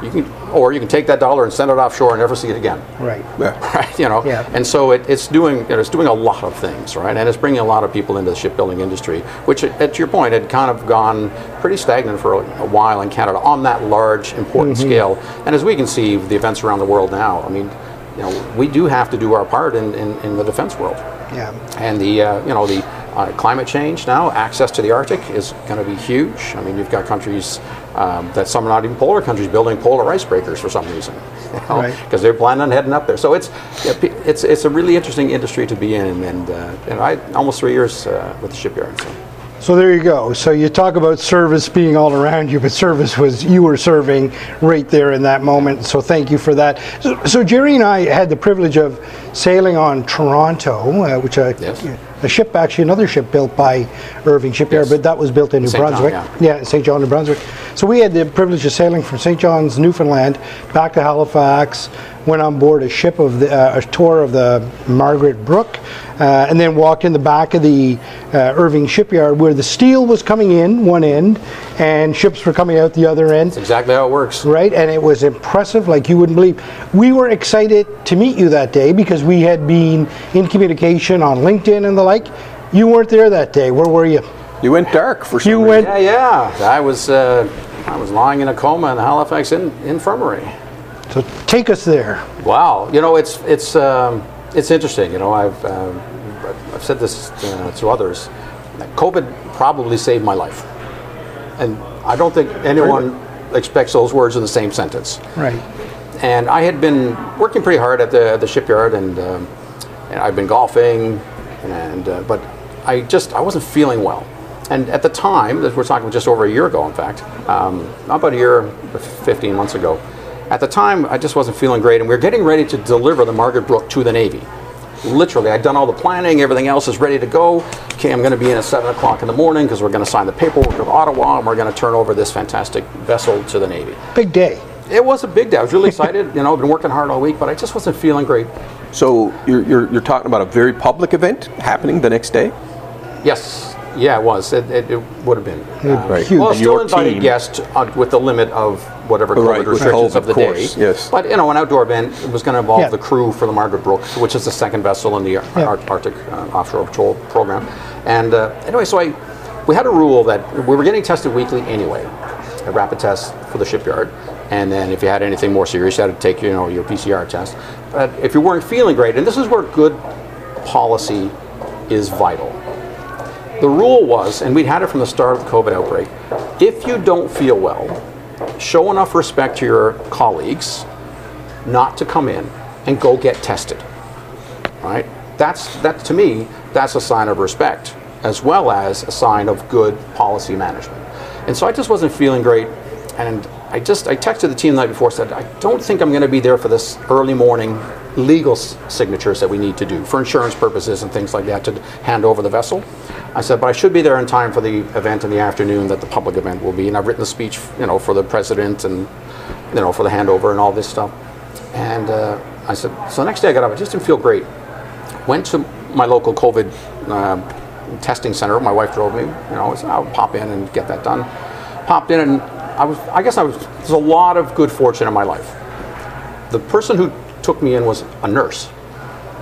You can, or you can take that dollar and send it offshore and never see it again. Right. Yeah. Right, you know, Yeah. and so it, it's doing you know, it's doing a lot of things, right, and it's bringing a lot of people into the shipbuilding industry, which, at your point, had kind of gone pretty stagnant for a, a while in Canada on that large, important Mm-hmm. scale. And as we can see, the events around the world now, I mean, you know, we do have to do our part in, in, in the defense world, Yeah. and the uh, you know the uh, climate change now, access to the Arctic is going to be huge. I mean, you've got countries um, that some are not even polar countries building polar icebreakers for some reason, because Right. they're planning on heading up there. So it's it's it's a really interesting industry to be in, and uh, and I almost three years uh, with the shipyard. So. So there you go. So you talk about service being all around you, but service was you were serving right there in that moment. So thank you for that. So, so Jerry and I had the privilege of sailing on Toronto, uh, which I Yes. A ship actually another ship built by Irving Shipyard, Yes. but that was built in New St. John, Brunswick. yeah. In Saint John, New Brunswick. So we had the privilege of sailing from St. John's, Newfoundland, back to Halifax. Went on board a ship of the, uh, a tour of the Margaret Brooke, uh, and then walked in the back of the uh, Irving shipyard where the steel was coming in one end and ships were coming out the other end. Exactly how it works. Right, and it was impressive like you wouldn't believe. We were excited to meet you that day because we had been in communication on LinkedIn and the like. You weren't there that day. Where were you? You went dark for some You reason. went- Yeah, yeah. I was uh, I was lying in a coma in the Halifax in, infirmary. So take us there. Wow, you know it's it's um, it's interesting. You know I've um, I've said this uh, to others. COVID probably saved my life, and I don't think anyone expects those words in the same sentence. Right. And I had been working pretty hard at the, at the shipyard, and, um, and I've been golfing, and uh, but I just I wasn't feeling well. And at the time, that we're talking just over a year ago, in fact, um, about a year, 15 months ago. At the time, I just wasn't feeling great, and we were getting ready to deliver the Margaret Brooke to the Navy. Literally, I'd done all the planning, everything else is ready to go. Okay, I'm going to be in at 7 o'clock in the morning because we're going to sign the paperwork with Ottawa, and we're going to turn over this fantastic vessel to the Navy. Big day. It was a big day. I was really excited. you know, I've been working hard all week, but I just wasn't feeling great. So you're, you're, you're talking about a very public event happening the next day? Yes. Yeah, it was. It, it, it would have been. Uh, Right. huge. Well, And still your invited team- guests uh, with the limit of whatever COVID Right, with restrictions COVID, of the of course, day. yes. But you know, an outdoor event was going to involve Yeah. the crew for the Margaret Brooke, which is the second vessel in the Yeah. Ar- Arctic uh, Offshore Patrol program. And uh, anyway, so I, we had a rule that we were getting tested weekly anyway, a rapid test for the shipyard. And then if you had anything more serious, you had to take you know your PCR test. But if you weren't feeling great, and this is where good policy is vital. The rule was, and we'd had it from the start of the COVID outbreak, if you don't feel well, show enough respect to your colleagues not to come in and go get tested. Right? That's that to me, that's a sign of respect as well as a sign of good policy management. And so I just wasn't feeling great and I just I texted the team the night before said I don't think I'm going to be there for this early morning legal signatures that we need to do for insurance purposes and things like that to hand over the vessel. I said, but I should be there in time for the event in the afternoon that the public event will be. And I've written a speech, you know, for the president and you know for the handover and all this stuff. And uh, I said, so the next day I got up, I just didn't feel great. Went to my local COVID uh, testing center. My wife drove me. You know, I said, I'll pop in and get that done. Popped in, and I was. I guess I was. There's a lot of good fortune in my life. The person who took me in was a nurse.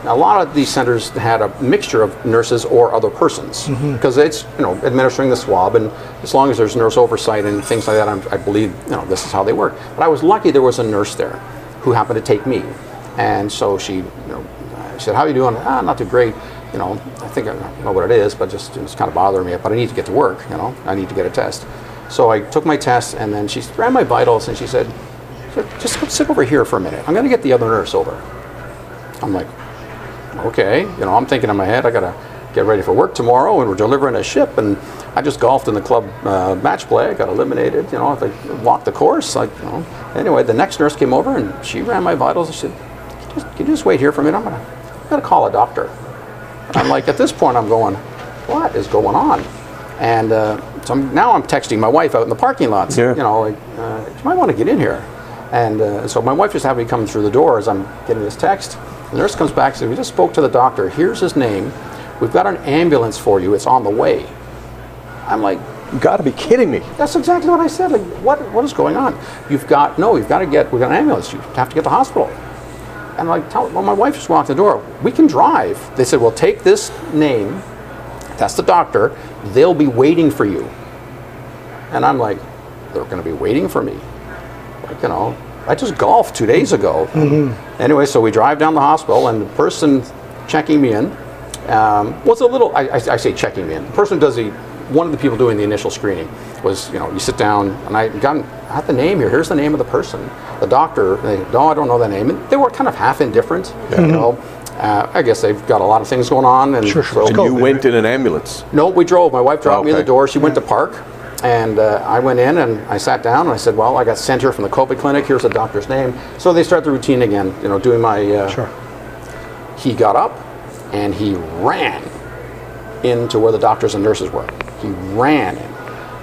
Now, a lot of these centers had a mixture of nurses or other persons because it's you know administering the swab, and as long as there's nurse oversight and things like that, I'm, I believe you know this is how they work. But I was lucky there was a nurse there who happened to take me, and so she you know she said, "How are you doing?" Ah, not too great. You know, I think I know what it is, but just it's kind of bothering me. But I need to get to work. You know, I need to get a test. So I took my test, and then she ran my vitals, and she said, "Just go sit over here for a minute. I'm going to get the other nurse over." I'm like, okay, you know, I'm thinking in my head, I gotta get ready for work tomorrow, and we're delivering a ship, and I just golfed in the club uh, match play. I got eliminated, you know, I walked the course. Like, you know. Anyway, the next nurse came over and she ran my vitals. and She said, can you, just, can you just wait here for a minute? I'm gonna, gonna call a doctor. I'm like, at this point, I'm going, what is going on? And uh, so I'm, now I'm texting my wife out in the parking lot. Yeah. You know, like, uh, you might want to get in here. And uh, so my wife just happened to come through the door as I'm getting this text. The nurse comes back and says, We just spoke to the doctor. Here's his name. We've got an ambulance for you. It's on the way. I'm like, You got to be kidding me. That's exactly what I said. Like, what, what is going on? You've got, no, you've got to get, we've got an ambulance. You have to get to the hospital. And like, tell, well, my wife just walked the door. We can drive. They said, well, take this name. That's the doctor. They'll be waiting for you. And I'm like, they're going to be waiting for me. Like, you know, I just golfed two days ago. Anyway, so we drive down the hospital, and the person checking me in um, was a little, I, I, I say checking me in. The person does the, one of the people doing the initial screening was, you know, you sit down, and I got I had the name here. Here's the name of the person. The doctor, they, no, I don't know that name. And they were kind of half indifferent, you know. Uh, I guess they've got a lot of things going on. And Sure, sure. so- And you COVID, went in an ambulance. no, we drove. My wife dropped me in the door. She went to park, and uh, I went in and I sat down and I said, "Well, I got sent here from the COVID clinic. Here's the doctor's name." So they start the routine again. You know, doing my. Uh, Sure. He got up, and he ran into where the doctors and nurses were. He ran in,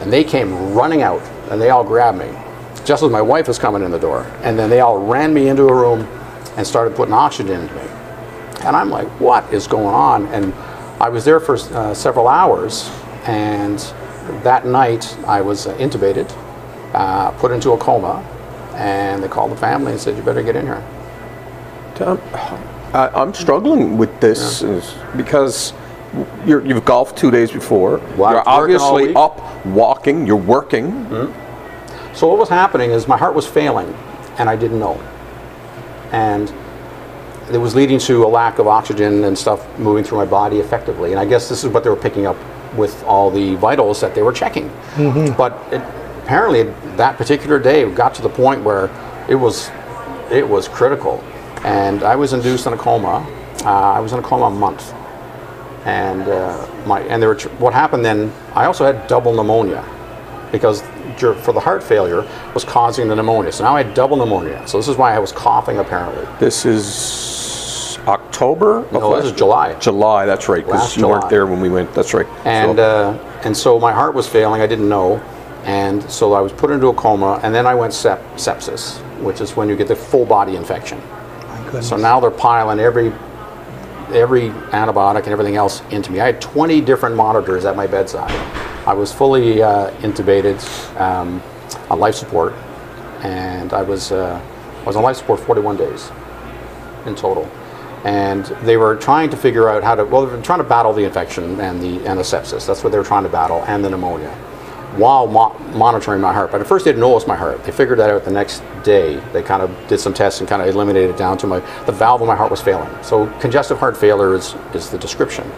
and they came running out, and they all grabbed me, just as my wife was coming in the door, and then they all ran me into a room. and started putting oxygen into me. And I'm like, what is going on? And I was there for uh, several hours, and that night I was uh, intubated, uh, put into a coma, and they called the family and said, you better get in here. Tom, I, I'm struggling with this is because you're, you've golfed two days before. Well, you're I was working all obviously up, walking. You're working. So what was happening is my heart was failing, and I didn't know. And it was leading to a lack of oxygen and stuff moving through my body effectively. And I guess this is what they were picking up with all the vitals that they were checking. But it, apparently, that particular day it got to the point where it was it was critical, and I was induced in a coma. Uh, I was in a coma a month, and uh, my and there were tr- what happened then. I also had double pneumonia because dur- for the heart failure was causing the pneumonia. So now I had double pneumonia. So this is why I was coughing apparently. This is October. No, this last- is July. July. That's right. Because Last you weren't there when we went. That's right. And So- uh, and so my heart was failing. I didn't know, and so I was put into a coma. And then I went sep- sepsis, which is when you get the full body infection. My goodness. So now they're piling every every antibiotic and everything else into me. I had 20 different monitors at my bedside. I was fully uh, intubated um, on life support, and I was uh, I was on life support 41 days in total. And they were trying to figure out how to well, they were trying to battle the infection and the and the sepsis. That's what they were trying to battle, and the pneumonia while mo- monitoring my heart. But at first, they didn't know it was my heart. They figured that out the next day. They kind of did some tests and kind of eliminated it down to my the valve of my heart was failing. So congestive heart failure is, is the description.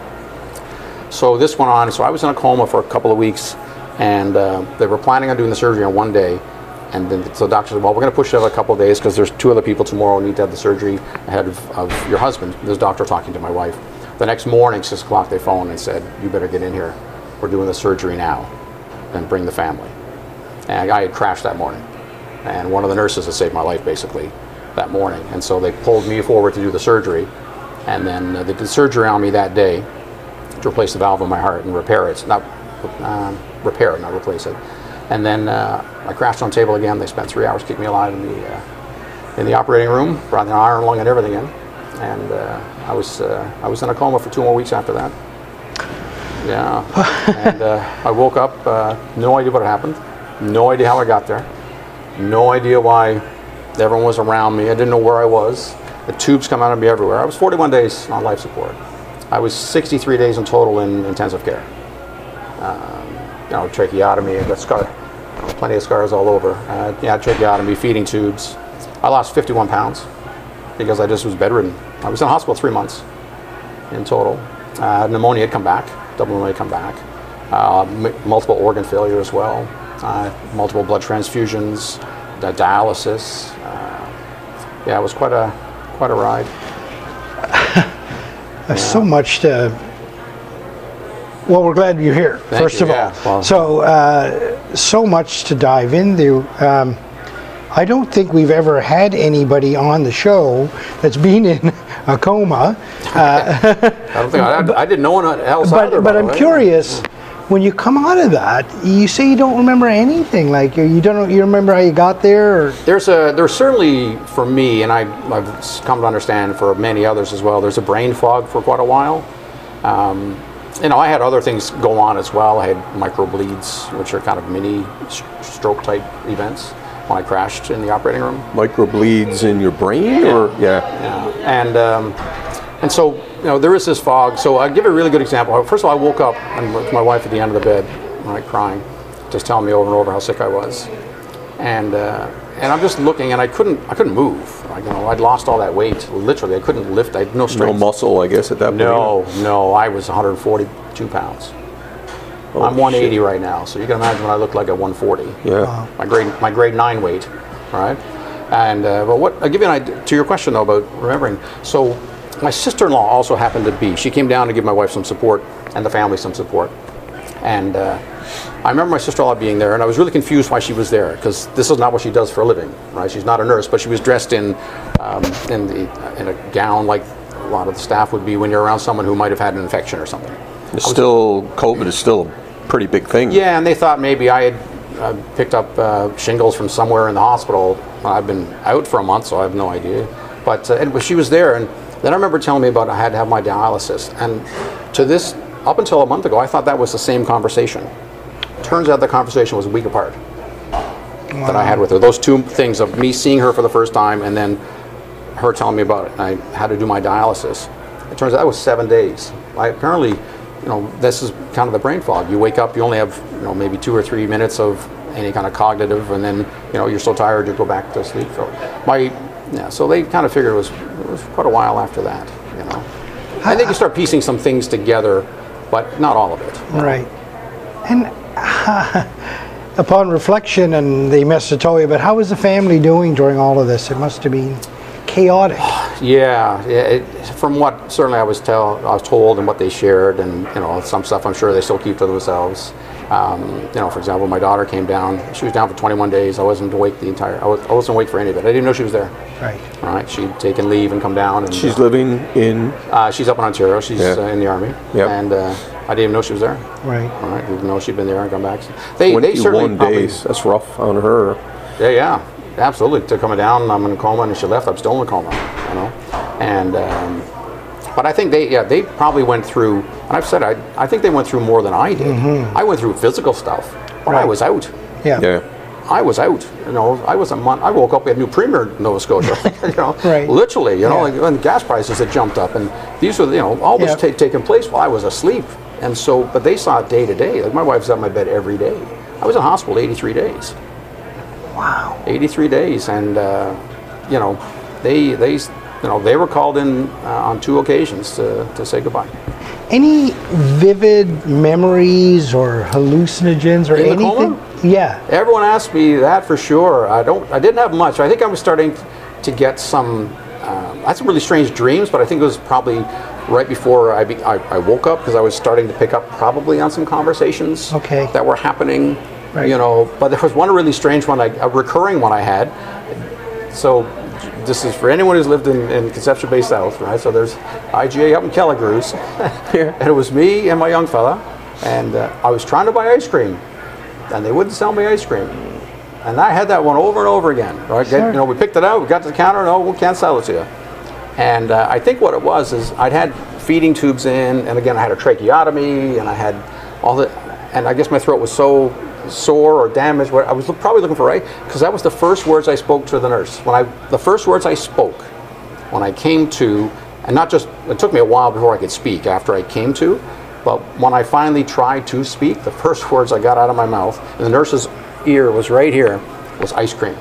So this went on. So I was in a coma for a couple of weeks, and uh, they were planning on doing the surgery on one day. And then so doctor said, "Well, we're going to push it out a couple of days because there's two other people tomorrow who need to have the surgery ahead of, of your husband." This doctor talking to my wife. The next morning, six o'clock, they phoned and said, "You better get in here. We're doing the surgery now, and bring the family." And I had crashed that morning, and one of the nurses had saved my life basically that morning. And so they pulled me forward to do the surgery, and then uh, they did surgery on me that day to replace the valve in my heart and repair it. Not um, repair it, not replace it. And then uh, I crashed on the table again. They spent three hours keeping me alive in the uh, in the operating room, brought the iron lung and everything in, and uh, I was uh, I was in a coma for two more weeks after that. Yeah, and uh, I woke up, uh, no idea what happened, no idea how I got there, no idea why everyone was around me. I didn't know where I was. The tubes come out of me everywhere. I was 41 days on life support. I was 63 days in total in intensive care. Um, you know, tracheotomy, I got plenty of scars all over. Uh, yeah, tracheotomy, and feeding tubes. I lost 51 pounds because I just was bedridden. I was in hospital three months in total. Uh, pneumonia had come back, double pneumonia had come back. Uh, m- multiple organ failure as well. Uh, multiple blood transfusions, di- dialysis. Uh, yeah, it was quite a quite a ride. There's so much to. Well, we're glad you're here. Thank first you, of yeah. all, Well- so uh, so much to dive into. Um, I don't think we've ever had anybody on the show that's been in a coma. I don't think I, I didn't know one else. But by but I'm way. curious. When you come out of that, you say you don't remember anything. Like you don't. You remember how you got there? Or, There's a there's certainly for me, and I, I've come to understand for many others as well. There's a brain fog for quite a while. Um, you know, I had other things go on as well. I had microbleeds, which are kind of mini stroke type events when I crashed in the operating room. microbleeds in your brain, or yeah. Yeah. And um, and so you know there is this fog. So I'll give you a really good example. First of all, I woke up and with my wife at the end of the bed, right, crying, just telling me over and over how sick I was, and uh, and I'm just looking, and I couldn't I couldn't move. Like, you know, I'd lost all that weight. Literally, I couldn't lift. I had no strength. No muscle, I guess, at that point. No, no, I was 142 pounds. Oh, I'm 180 shit. right now, so you can imagine what I look like at 140 Yeah. my grade my grade nine weight, right? And uh, but what I'll give you an idea to your question though about remembering. So my sister-in-law also happened to be. She came down to give my wife some support and the family some support. And uh, I remember my sister-in-law being there, and I was really confused why she was there because this is not what she does for a living, right? She's not a nurse, but she was dressed in um, in the in a gown like a lot of the staff would be when you're around someone who might have had an infection or something. It's still COVID is still a pretty big thing. Yeah, and they thought maybe I had uh, picked up uh, shingles from somewhere in the hospital. I've been out for a month, so I have no idea. But uh, anyway, she was there, and then I remember telling me about I had to have my dialysis. And to this, up until a month ago, I thought that was the same conversation. Turns out the conversation was a week apart that I had with her. Those two things of me seeing her for the first time and then her telling me about it. I had to do my dialysis. It turns out that was seven days. I apparently, you know, this is kind of the brain fog. You wake up, you only have, you know, maybe two or three minutes of any kind of cognitive, and then, you know, you're so tired you go back to sleep. So my, yeah, so they kind of figured it was, it was quite a while after that, you know. I think you start piecing some things together, but not all of it. Right. And upon reflection, and the must have told you, but how was the family doing during all of this? It must have been chaotic. Yeah, yeah it, from what certainly I was tell I was told and what they shared, and you know some stuff I'm sure they still keep to themselves. Um, you know, for example, my daughter came down. She was down for 21 days. I wasn't awake the entire. I, was, I wasn't awake for any of it. I didn't know she was there. Right. All right, she'd taken leave and come down. And She's living in. uh, she's up in Ontario. She's Yeah. uh, in the army, Yep. and uh, I didn't even know she was there. Right. All right, didn't know she'd been there and come back. They, they 21 certainly probably, days. That's rough on her. Yeah, yeah, absolutely. To coming down, I'm in a coma, and she left. I'm still in a coma, you know. And um, but I think they, yeah, they probably went through. And I've said, I, I think they went through more than I did. I went through physical stuff, but I was out. Yeah. Yeah. I was out. You know, I was a month. I woke up. We had new premier in Nova Scotia. you know, Right. literally. You know, Yeah. like when gas prices had jumped up, and these were, you know, all this Yeah. ta- taking place while I was asleep. And so, but they saw it day to day. Like my wife's at my bed every day. I was in hospital 83 days. Wow. 83 days, and uh, you know, they they you know they were called in uh, on two occasions to, to say goodbye. Any vivid memories or hallucinogens or In anything? Yeah. Everyone asked me that for sure. I don't. I didn't have much. I think I was starting to get some. I had some really strange dreams, but I think it was probably right before I, be, I, I woke up because I was starting to pick up probably on some conversations Okay. that were happening. Right. You know, but there was one really strange one, I, a recurring one I had. So this is for anyone who's lived in, in Conception Bay South, right? So there's IGA up in Kelligrews, and it was me and my young fella, and uh, I was trying to buy ice cream, and they wouldn't sell me ice cream. And I had that one over and over again. Right? Get- Sure. you know, we picked it out, we got to the counter, no, we can't sell it to you. And uh, I think what it was is I'd had feeding tubes in, and again I had a tracheotomy, and I had all the, and I guess my throat was so sore or damaged. I was probably looking for right because that was the first words I spoke to the nurse. When I, the first words I spoke, when I came to, and not just it took me a while before I could speak after I came to, but when I finally tried to speak, the first words I got out of my mouth, and the nurse's ear was right here, was ice cream.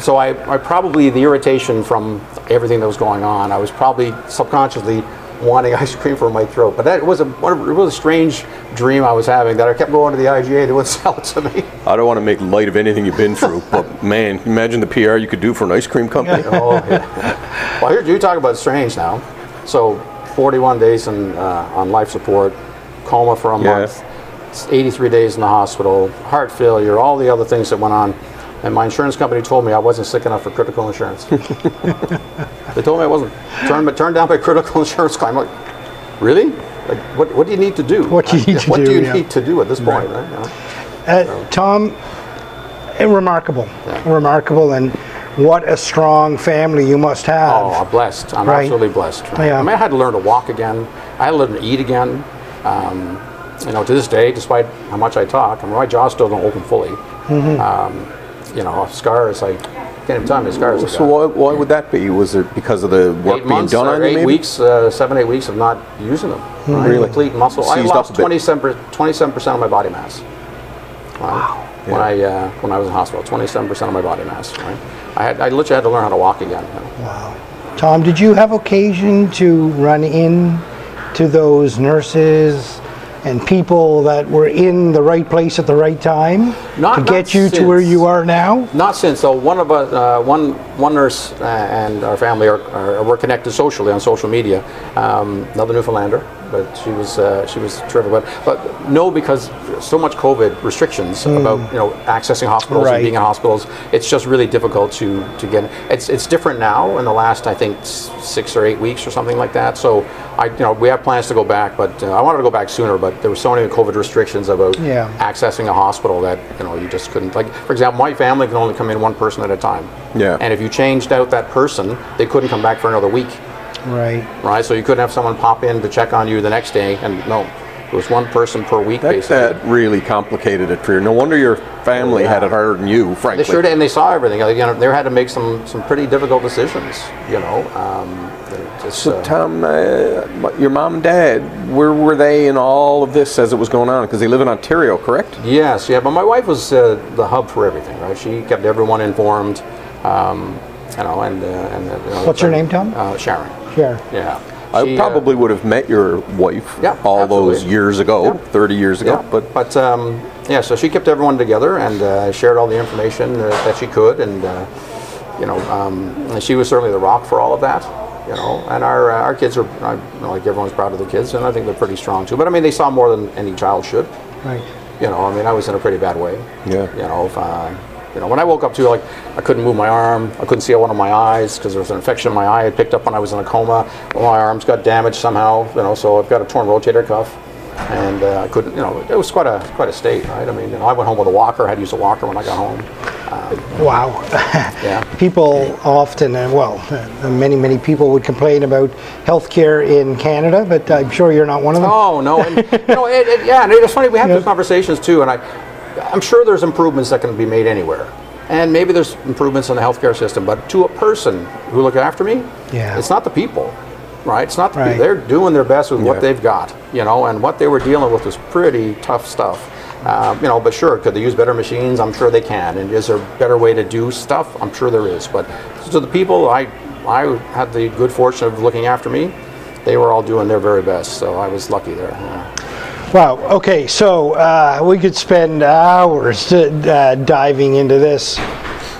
So I, I probably the irritation from everything that was going on, I was probably subconsciously wanting ice cream for my throat. But that was a, one of- it was a strange dream I was having that I kept going to the IGA. They wouldn't sell it to me. I don't want to make light of anything you've been through, but man, imagine the PR you could do for an ice cream company. oh yeah. Well, here you talk about strange now. So 41 days in, uh, on life support, coma for a Yeah. month, 83 days in the hospital, heart failure, all the other things that went on. And my insurance company told me I wasn't sick enough for critical insurance. they told me I wasn't. Turned, turned down by critical insurance claim. I'm like, really? Like, what, what do you need to do? What do you need to what do, you yeah. need to do at this point? Right? You know? Uh, Tom, eh, remarkable. Remarkable. And what a strong family you must have. Oh, I'm blessed. I'm Right. absolutely blessed. Yeah. I mean, I had to learn to walk again. I had to learn to eat again. Um, you know, to this day, despite how much I talk, I mean, my jaw still don't open fully. Mm-hmm. Um, you know, off scars. I can't even tell how many scars. So got. why, why would that be? Was it because of the work eight being done or on you? eight maybe? weeks, uh, seven, eight weeks of not using them. Right? Really? Complete muscle. I Seized up lost 27 percent of my body mass. Wow. When I uh, when I was in hospital, 27 percent of my body mass. Right. I had I literally had to learn how to walk again. you know. Wow. Tom, did you have occasion to run in to those nurses and people that were in the right place at the right time Not- to get you to where you are now? Not since. So one of us, uh, one one nurse uh, and our family are, are we're connected socially on social media. Um, another Newfoundlander but she was uh, she was terrific. But but no, because so much COVID restrictions about you know accessing hospitals. Right. and being in hospitals, it's just really difficult to to get. It's it's different now in the last I think six or eight weeks or something like that. So I you know we have plans to go back, but uh, I wanted to go back sooner, but there were so many COVID restrictions about Yeah. accessing a hospital that you know you just couldn't. Like for example, my family can only come in one person at a time. Yeah. And if you changed out that person, they couldn't come back for another week Right. right? So you couldn't have someone pop in to check on you the next day, and no, it was one person per week, That, basically. that really complicated it for you. No wonder your family Yeah. had it harder than you, frankly. they sure did, and they saw everything. Like, you know, they had to make some some pretty difficult decisions. You know, um, just, So, uh, Tom, uh, your mom and dad, where were they in all of this as it was going on? Because they live in Ontario, correct? yes, yeah. But my wife was uh, the hub for everything, right? She kept everyone informed. Um, you know, and uh, and uh, you know, What's your name, Tom? Uh, Sharon. Sure. Yeah. I She, uh, probably would have met your wife Yeah, all those years ago, Yeah. 30 years ago. Yeah, But but um, yeah, so she kept everyone together and uh, shared all the information uh, that she could, and uh, you know, um, she was certainly the rock for all of that. You know, and our uh, our kids are I, you know, like everyone's proud of the kids, and I think they're pretty strong too. But I mean, they saw more than any child should. Right. You know, I mean, I was in a pretty bad way. Yeah. You know, if, uh, you know, when I woke up too, like I couldn't move my arm, I couldn't see out one of my eyes because there was an infection in my eye. I picked up when I was in a coma. My arms got damaged somehow. You know, so I've got a torn rotator cuff, and uh, I couldn't. You know, it was quite a quite a state, right? I mean, you know, I went home with a walker. I had to use a walker when I got home. Wow. Yeah. people often, uh, well, uh, many, many people would complain about healthcare in Canada, but I'm sure you're not one of them. Oh no, and you know, it, it, yeah, and it's funny we have Yeah. those conversations too, and I, I'm sure there's improvements that can be made anywhere, and maybe there's improvements in the healthcare system, but to a person who look after me, Yeah. it's not the people, right? It's not the Right. people. They're doing their best with Yeah. what they've got, you know, and what they were dealing with was pretty tough stuff. Um, you know, but sure, could they use better machines? I'm sure they can. And is there a better way to do stuff? I'm sure there is. But to the people, I, I had the good fortune of looking after me. They were all doing their very best, so I was lucky there. yeah. Wow. Okay, so uh, we could spend hours uh, diving into this.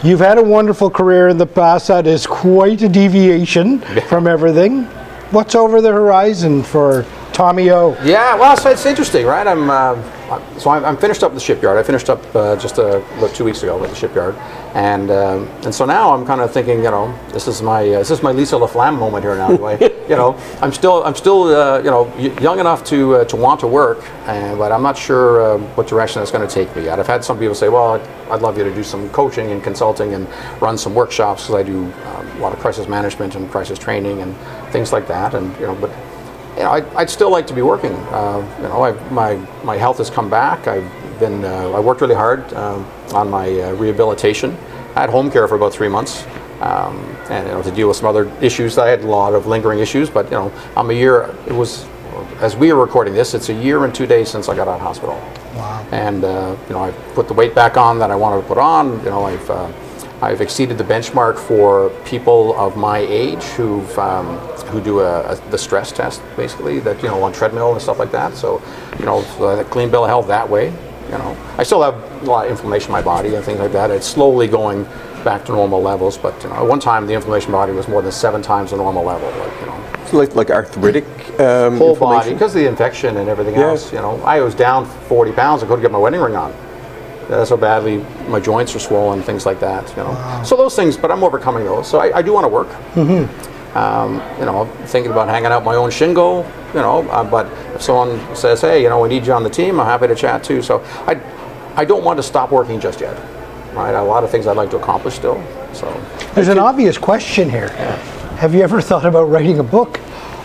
You've had a wonderful career in the past. That is quite a deviation from everything. What's over the horizon for Tommy O? Yeah, well, so it's interesting, right? I'm uh, so I'm, I'm finished up the shipyard. I finished up uh, just uh, about two weeks ago at the shipyard, and um, and so now I'm kind of thinking, you know, this is my uh, this is my Lisa LaFlamme moment here now. I, you know, I'm still I'm still uh, you know young enough to uh, to want to work, and but I'm not sure uh, what direction that's going to take me yet. I've had some people say, well, I'd, I'd love you to do some coaching and consulting and run some workshops because I do um, a lot of crisis management and crisis training and things like that, and you know, but you know, I'd, I'd still like to be working. Uh, you know, I've, my my health has come back. I've been uh, I worked really hard um, on my uh, rehabilitation. I had home care for about three months, um, and you know, to deal with some other issues. I had a lot of lingering issues, but you know, I'm a year. It was as we are recording this. It's a year and two days since I got out of hospital. Wow. And uh, you know, I've put the weight back on that I wanted to put on. You know, I've uh, I've exceeded the benchmark for people of my age who've um, who do a, a, the stress test, basically that you know on treadmill and stuff like that. So, you know, so a clean bill of health that way. You know, I still have a lot of inflammation in my body and things like that. It's slowly going back to normal levels, but you know, at one time the inflammation in my body was more than seven times the normal level. Like you know, it's like, like arthritic um, whole body because of the infection and everything Yeah. else. You know, I was down 40 pounds. I couldn't get my wedding ring on. That's how badly my joints are swollen, things like that. You know, so those things. But I'm overcoming those. So I, I do want to work. Um, you know, thinking about hanging out my own shingle. You know, uh, but if someone says, "Hey, you know, we need you on the team," I'm happy to chat too. So I, I don't want to stop working just yet. Right, a lot of things I'd like to accomplish still. So There's an obvious question here. Have you ever thought about writing a book?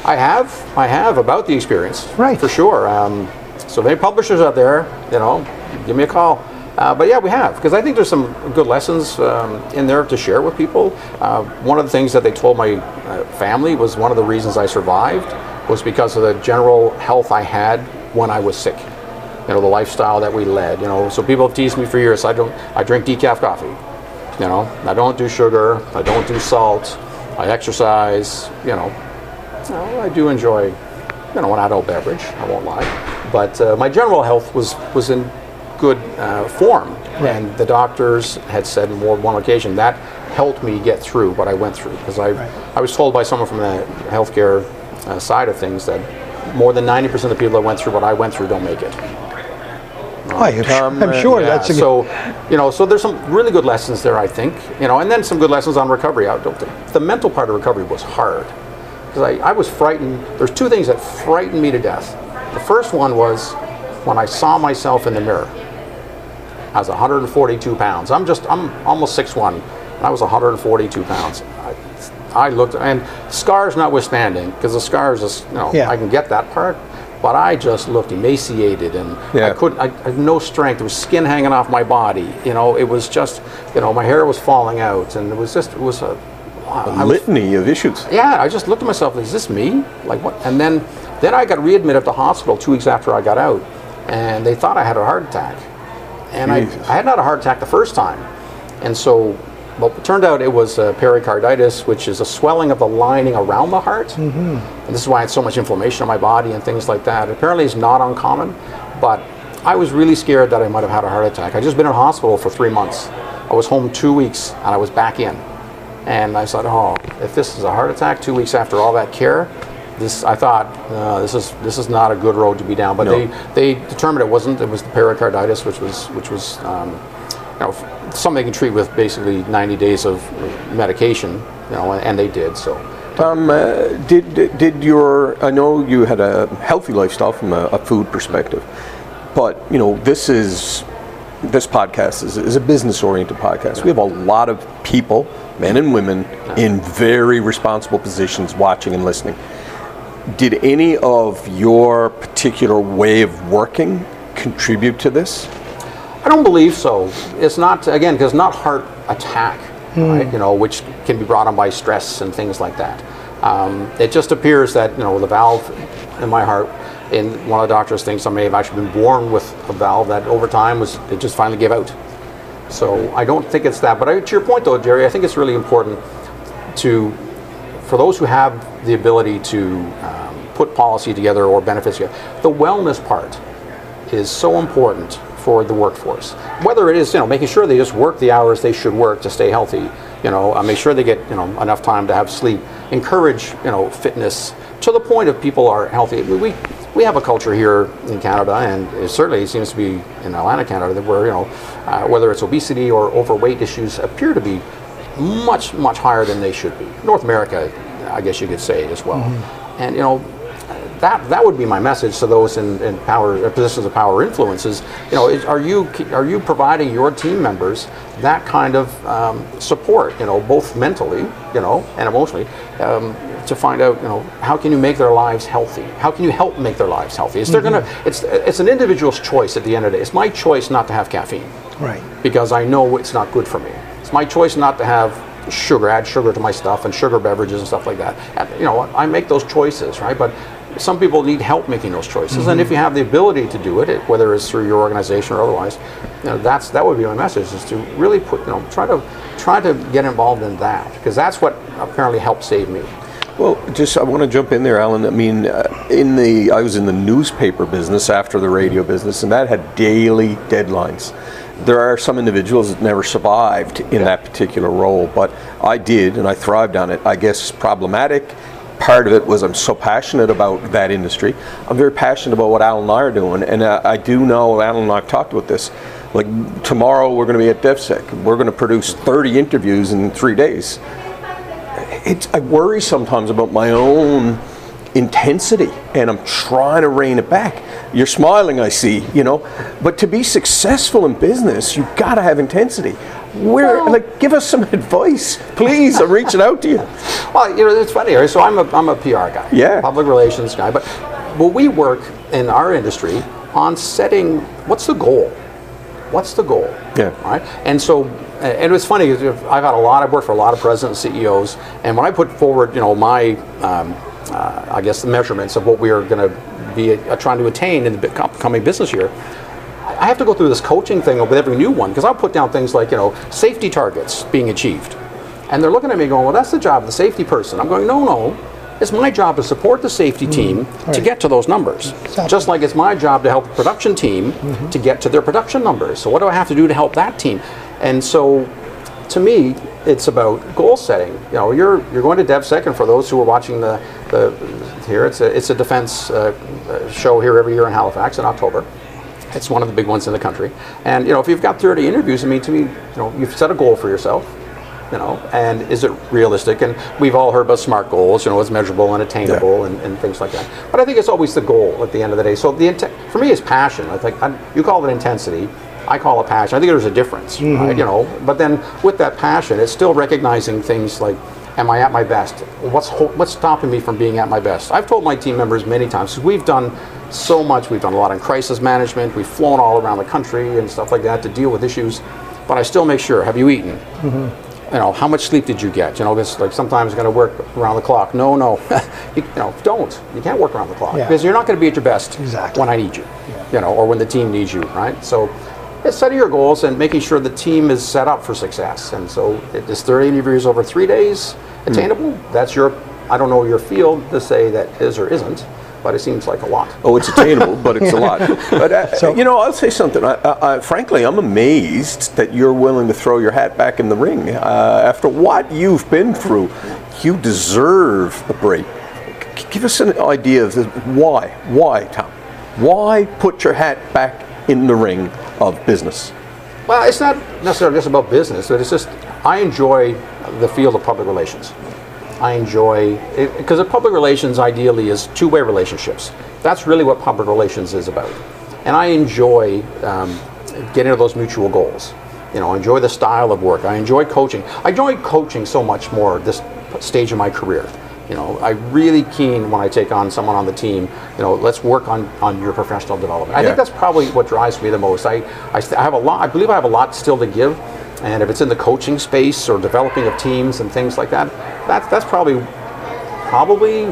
I have, I have about the experience, Right. For sure. Um, so, if any publishers out there, you know, give me a call. Uh, but yeah, we have because I think there's some good lessons um, in there to share with people. Uh, one of the things that they told my uh, family was one of the reasons I survived was because of the general health I had when I was sick. You know, the lifestyle that we led. You know, so people have teased me for years. I don't. I drink decaf coffee. You know, I don't do sugar. I don't do salt. I exercise. You know, well, I do enjoy, you know, an adult beverage. I won't lie, but uh, my general health was was in good uh, form, and the doctors had said more than one occasion that helped me get through what I went through because I I was told by someone from the healthcare uh, side of things that more than 90% of the people that went through what I went through don't make it. Tom, I'm sure Yeah, that's a good, so, you know, so there's some really good lessons there, I think, you know, and then some good lessons on recovery. I don't think the mental part of recovery was hard because I, I was frightened. There's two things that frightened me to death. The first one was when I saw myself in the mirror. I was 142 pounds. I'm just, I'm almost 6'1", and I was 142 pounds. I, I looked, and scars notwithstanding, because the scars, is, you know, Yeah. I can get that part, but I just looked emaciated, and yeah. I couldn't, I, I had no strength. There was skin hanging off my body. You know, it was just, you know, my hair was falling out, and it was just, it was a, I was litany of issues. yeah, I just looked at myself. Is this me? Like what? And then, then I got readmitted to hospital two weeks after I got out, and they thought I had a heart attack. And I. I had not a heart attack the first time, and so, well, it turned out it was uh, pericarditis, which is a swelling of the lining around the heart. Mm-hmm. And this is why I had so much inflammation in my body and things like that. Apparently, it's not uncommon, but I was really scared that I might have had a heart attack. I'd just been in hospital for three months. I was home two weeks, and I was back in. And I said, "Oh, if this is a heart attack two weeks after all that care, this I thought uh, this is this is not a good road to be down." But No. they they determined it wasn't. It was the pericarditis, which was which was um, you know something they can treat with basically 90 days of medication. You know, and they did. So Tom, uh, did did your I know you had a healthy lifestyle from a, a food perspective, but you know this is this podcast is, is a business oriented podcast. We have a lot of people, men and women, in very responsible positions watching and listening. Did any of your particular way of working contribute to this? I don't believe so. It's not again because not heart attack, right? You know, which can be brought on by stress and things like that. Um, it just appears that you know the valve in my heart, and one of the doctors thinks I may have actually been born with a valve that over time was it just finally gave out. So I don't think it's that. But I, to your point though, Jerry, I think it's really important to for those who have the ability to um, put policy together or benefits together, the wellness part is so important for the workforce. Whether it is, you know, making sure they just work the hours they should work to stay healthy, you know, uh, make sure they get, you know, enough time to have sleep, encourage, you know, fitness to the point of people are healthy. We, we, we have a culture here in Canada, and it certainly seems to be in Atlantic Canada, that where, you know, uh, whether it's obesity or overweight issues appear to be much, much higher than they should be. North America, I guess you could say as well. And, you know, that that would be my message to those in, in power uh, positions of power influences. You know, is, are you are you providing your team members that kind of um, support? You know, both mentally, you know, and emotionally, um, to find out, you know, how can you make their lives healthy? How can you help make their lives healthy? Is they're gonna it's it's an individual's choice at the end of the day. It's my choice not to have caffeine right. because I know it's not good for me. It's my choice not to have sugar, add sugar to my stuff, and sugar beverages and stuff like that. You know, I make those choices, right? But some people need help making those choices, and if you have the ability to do it, it, whether it's through your organization or otherwise, you know, that's that would be my message: is to really put, you know, try to try to get involved in that because that's what apparently helped save me. Well, just I want to jump in there, Alan. I mean, uh, in the I was in the newspaper business after the radio business, and that had daily deadlines. There are some individuals that never survived in that particular role, but I did, and I thrived on it. I guess problematic. Part of it was I'm so passionate about that industry. I'm very passionate about what Alan and I are doing, and uh, I do know Alan and I have talked about this. Like tomorrow, we're going to be at DEFSEC. We're going to produce 30 interviews in three days it's, I worry sometimes about my own intensity and I'm trying to rein it back. You're smiling, I see, you know, but to be successful in business, you've got to have intensity. Where, like, give us some advice, please. I'm reaching out to you. Well, you know, it's funny. right? So I'm a, I'm a PR guy, Yeah. public relations guy. But well, we work in our industry on setting what's the goal. What's the goal? Yeah. Right. And so, and it's funny. 'cause I've had a lot. I've worked for a lot of presidents, CEOs, and when I put forward, you know, my, um, Uh, I guess, the measurements of what we are going to be uh, trying to attain in the upcoming business year. I have to go through this coaching thing with every new one because I'll put down things like, you know, safety targets being achieved. And they're looking at me going, well, that's the job of the safety person. I'm going, no, no. It's my job to support the safety mm-hmm. team to right. get to those numbers. Just like it's my job to help the production team mm-hmm. to get to their production numbers. So what do I have to do to help that team? And so to me, it's about goal setting. You know, you're you're going to DEFSEC, and for those who are watching the, the here. It's a it's a defense uh, uh, show here every year in Halifax in October. It's one of the big ones in the country. And you know, if you've got 30 interviews, I mean, to me, you know, you've set a goal for yourself. You know, and is it realistic? And we've all heard about SMART goals. You know, it's measurable and attainable and, and things like that. But I think it's always the goal at the end of the day. So the for me is passion. I think I, you call it intensity. I call it passion. I think there's a difference, right? Mm-hmm. You know, but then with that passion, it's still recognizing things like, am I at my best? What's what's stopping me from being at my best? I've told my team members many times 'cause we've done so much. We've done a lot in crisis management. We've flown all around the country and stuff like that to deal with issues. But I still make sure. Have you eaten? Mm-hmm. you know, how much sleep did you get? You know, this like sometimes going to work around the clock. No, no, you, you know, don't. You can't work around the clock Yeah. because you're not going to be at your best Exactly. when I need you, you know, or when the team needs you, right? So, setting your goals and making sure the team is set up for success. And so, is 30 interviews over three days attainable? That's your. I don't know your field to say that is or isn't, but it seems like a lot. Oh, it's attainable, but it's a lot. But uh, you know, I'll say something. I, I, I, frankly, I'm amazed that you're willing to throw your hat back in the ring uh, after what you've been through. You deserve a break. Give us an idea of this. why. Why, Tom? Why put your hat back in the ring of business? Well, it's not necessarily just about business, but it's just I enjoy the field of public relations. I enjoy because public relations ideally is two-way relationships. That's really what public relations is about, and I enjoy um, getting to those mutual goals. You know, I enjoy the style of work. I enjoy coaching. I enjoy coaching so much more this stage of my career. You know, I really keen when I take on someone on the team. You know, let's work on on your professional development. I Yeah. think that's probably what drives me the most. I I, st- I have a lot. I believe I have a lot still to give, and if it's in the coaching space or developing of teams and things like that, that's that's probably probably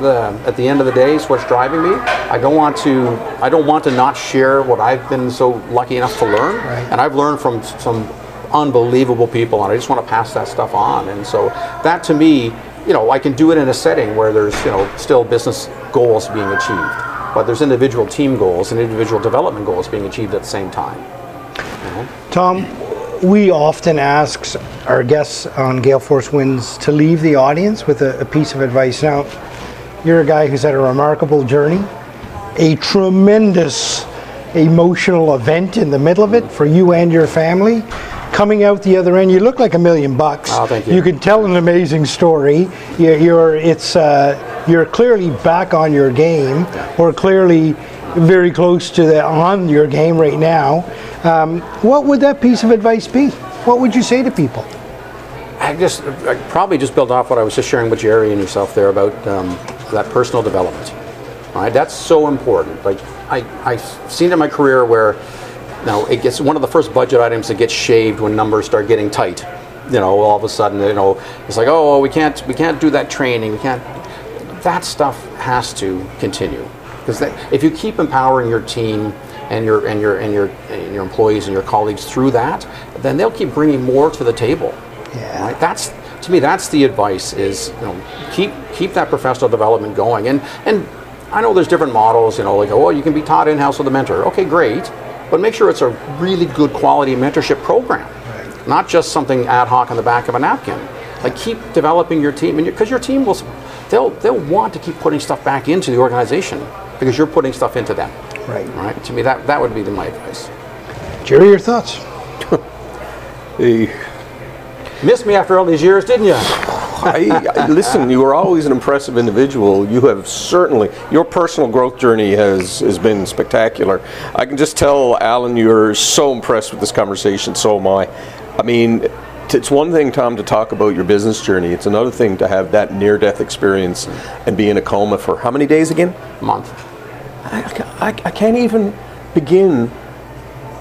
the, at the end of the day is what's driving me. I don't want to I don't want to not share what I've been so lucky enough to learn, and I've learned from some unbelievable people, and I just want to pass that stuff on. And so that to me, you know, I can do it in a setting where there's you know still business goals being achieved, but there's individual team goals and individual development goals being achieved at the same time. Uh-huh. Tom, we often ask our guests on Gale Force Winds to leave the audience with a, a piece of advice. Now, you're a guy who's had a remarkable journey, a tremendous emotional event in the middle of it for you and your family. Coming out the other end, you look like a million bucks. Oh, thank you. You can tell an amazing story. You're, you're it's uh, you're clearly back on your game, or clearly very close to the on your game right now. Um, what would that piece of advice be? What would you say to people? I just I probably just build off what I was just sharing with Jerry and yourself there about um, that personal development. All right, that's so important. Like I I've seen in my career where know it gets one of the first budget items that gets shaved when numbers start getting tight. You know, all of a sudden, you know, it's like, oh, we can't we can't do that training. We can't. That stuff has to continue because if you keep empowering your team and your and your and your and your employees and your colleagues through that, then they'll keep bringing more to the table. Yeah. Right? That's to me. That's the advice. Is you know keep keep that professional development going. And and I know there's different models. You know, like oh, you can be taught in house with a mentor. Okay, great, but make sure it's a really good quality mentorship program, not just something ad hoc on the back of a napkin. Like keep developing your team, and because your team will, they'll they'll want to keep putting stuff back into the organization because you're putting stuff into them. Right. Right. To me, that that would be the, my advice. Jerry, your thoughts? The- Missed me after all these years, didn't you? I, I, listen, you are always an impressive individual. You have certainly, your personal growth journey has, has been spectacular. I can just tell, Alan, you're so impressed with this conversation, so am I. I mean, it's one thing, Tom, to talk about your business journey. It's another thing to have that near death experience and be in a coma for how many days again? Month. I, I, I can't even begin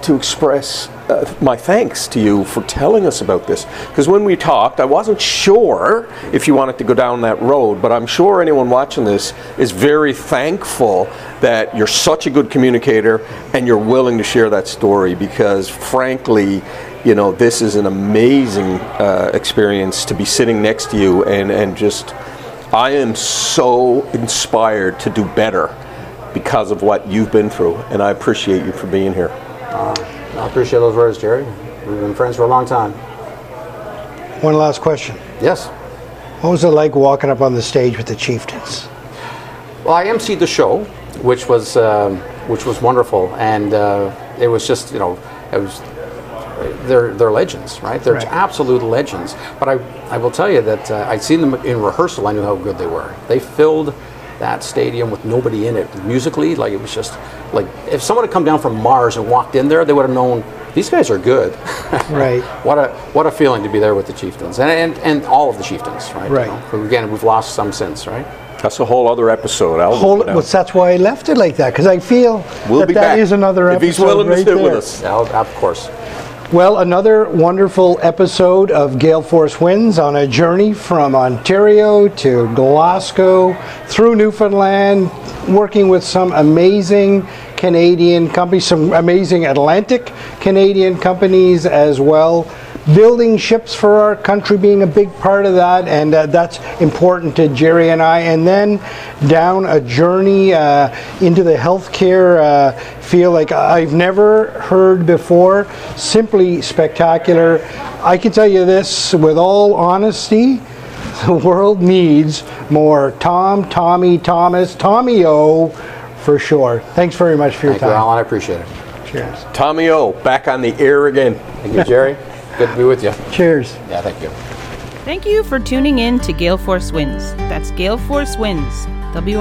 to express uh, my thanks to you for telling us about this. Because when we talked, I wasn't sure if you wanted to go down that road, but I'm sure anyone watching this is very thankful that you're such a good communicator and you're willing to share that story because, frankly, you know, this is an amazing uh, experience to be sitting next to you and, and just, I am so inspired to do better because of what you've been through, and I appreciate you for being here. I appreciate those words, Jerry. We've been friends for a long time. One last question. Yes. What was it like walking up on the stage with the Chieftains? Well, I emceed the show, which was um, which was wonderful, and uh, it was just you know it was they're they're legends, right? They're Right. absolute legends. But I I will tell you that uh, I'd seen them in rehearsal. I knew how good they were. They filled that stadium with nobody in it musically. Like it was just like if someone had come down from Mars and walked in there, they would have known these guys are good. Right. what a what a feeling to be there with the chieftains and and, and all of the chieftains, right? Right. You know, again, we've lost some since, right? That's a whole other episode. I'll Whole, look it up. well, that's why I left it like that because I feel We'll that be that back is another if episode. he's willing to right sit with there. us. Yeah, of course. Well, another wonderful episode of Gale Force Winds on a journey from Ontario to Glasgow through Newfoundland, working with some amazing Canadian companies, some amazing Atlantic Canadian companies as well. Building ships for our country being a big part of that, and uh, that's important to Jerry and I. And then down a journey uh, into the healthcare uh, field like I've never heard before. Simply spectacular. I can tell you this with all honesty the world needs more Tom, Tommy, Thomas, Tommy O for sure. Thanks very much for your Thank you, time. Alan. I appreciate it. Cheers. Tommy O, back on the air again. Thank you, Jerry. Good to be with you. Cheers. Yeah, thank you. Thank you for tuning in to Gale Force Winds. That's Gale Force Winds, W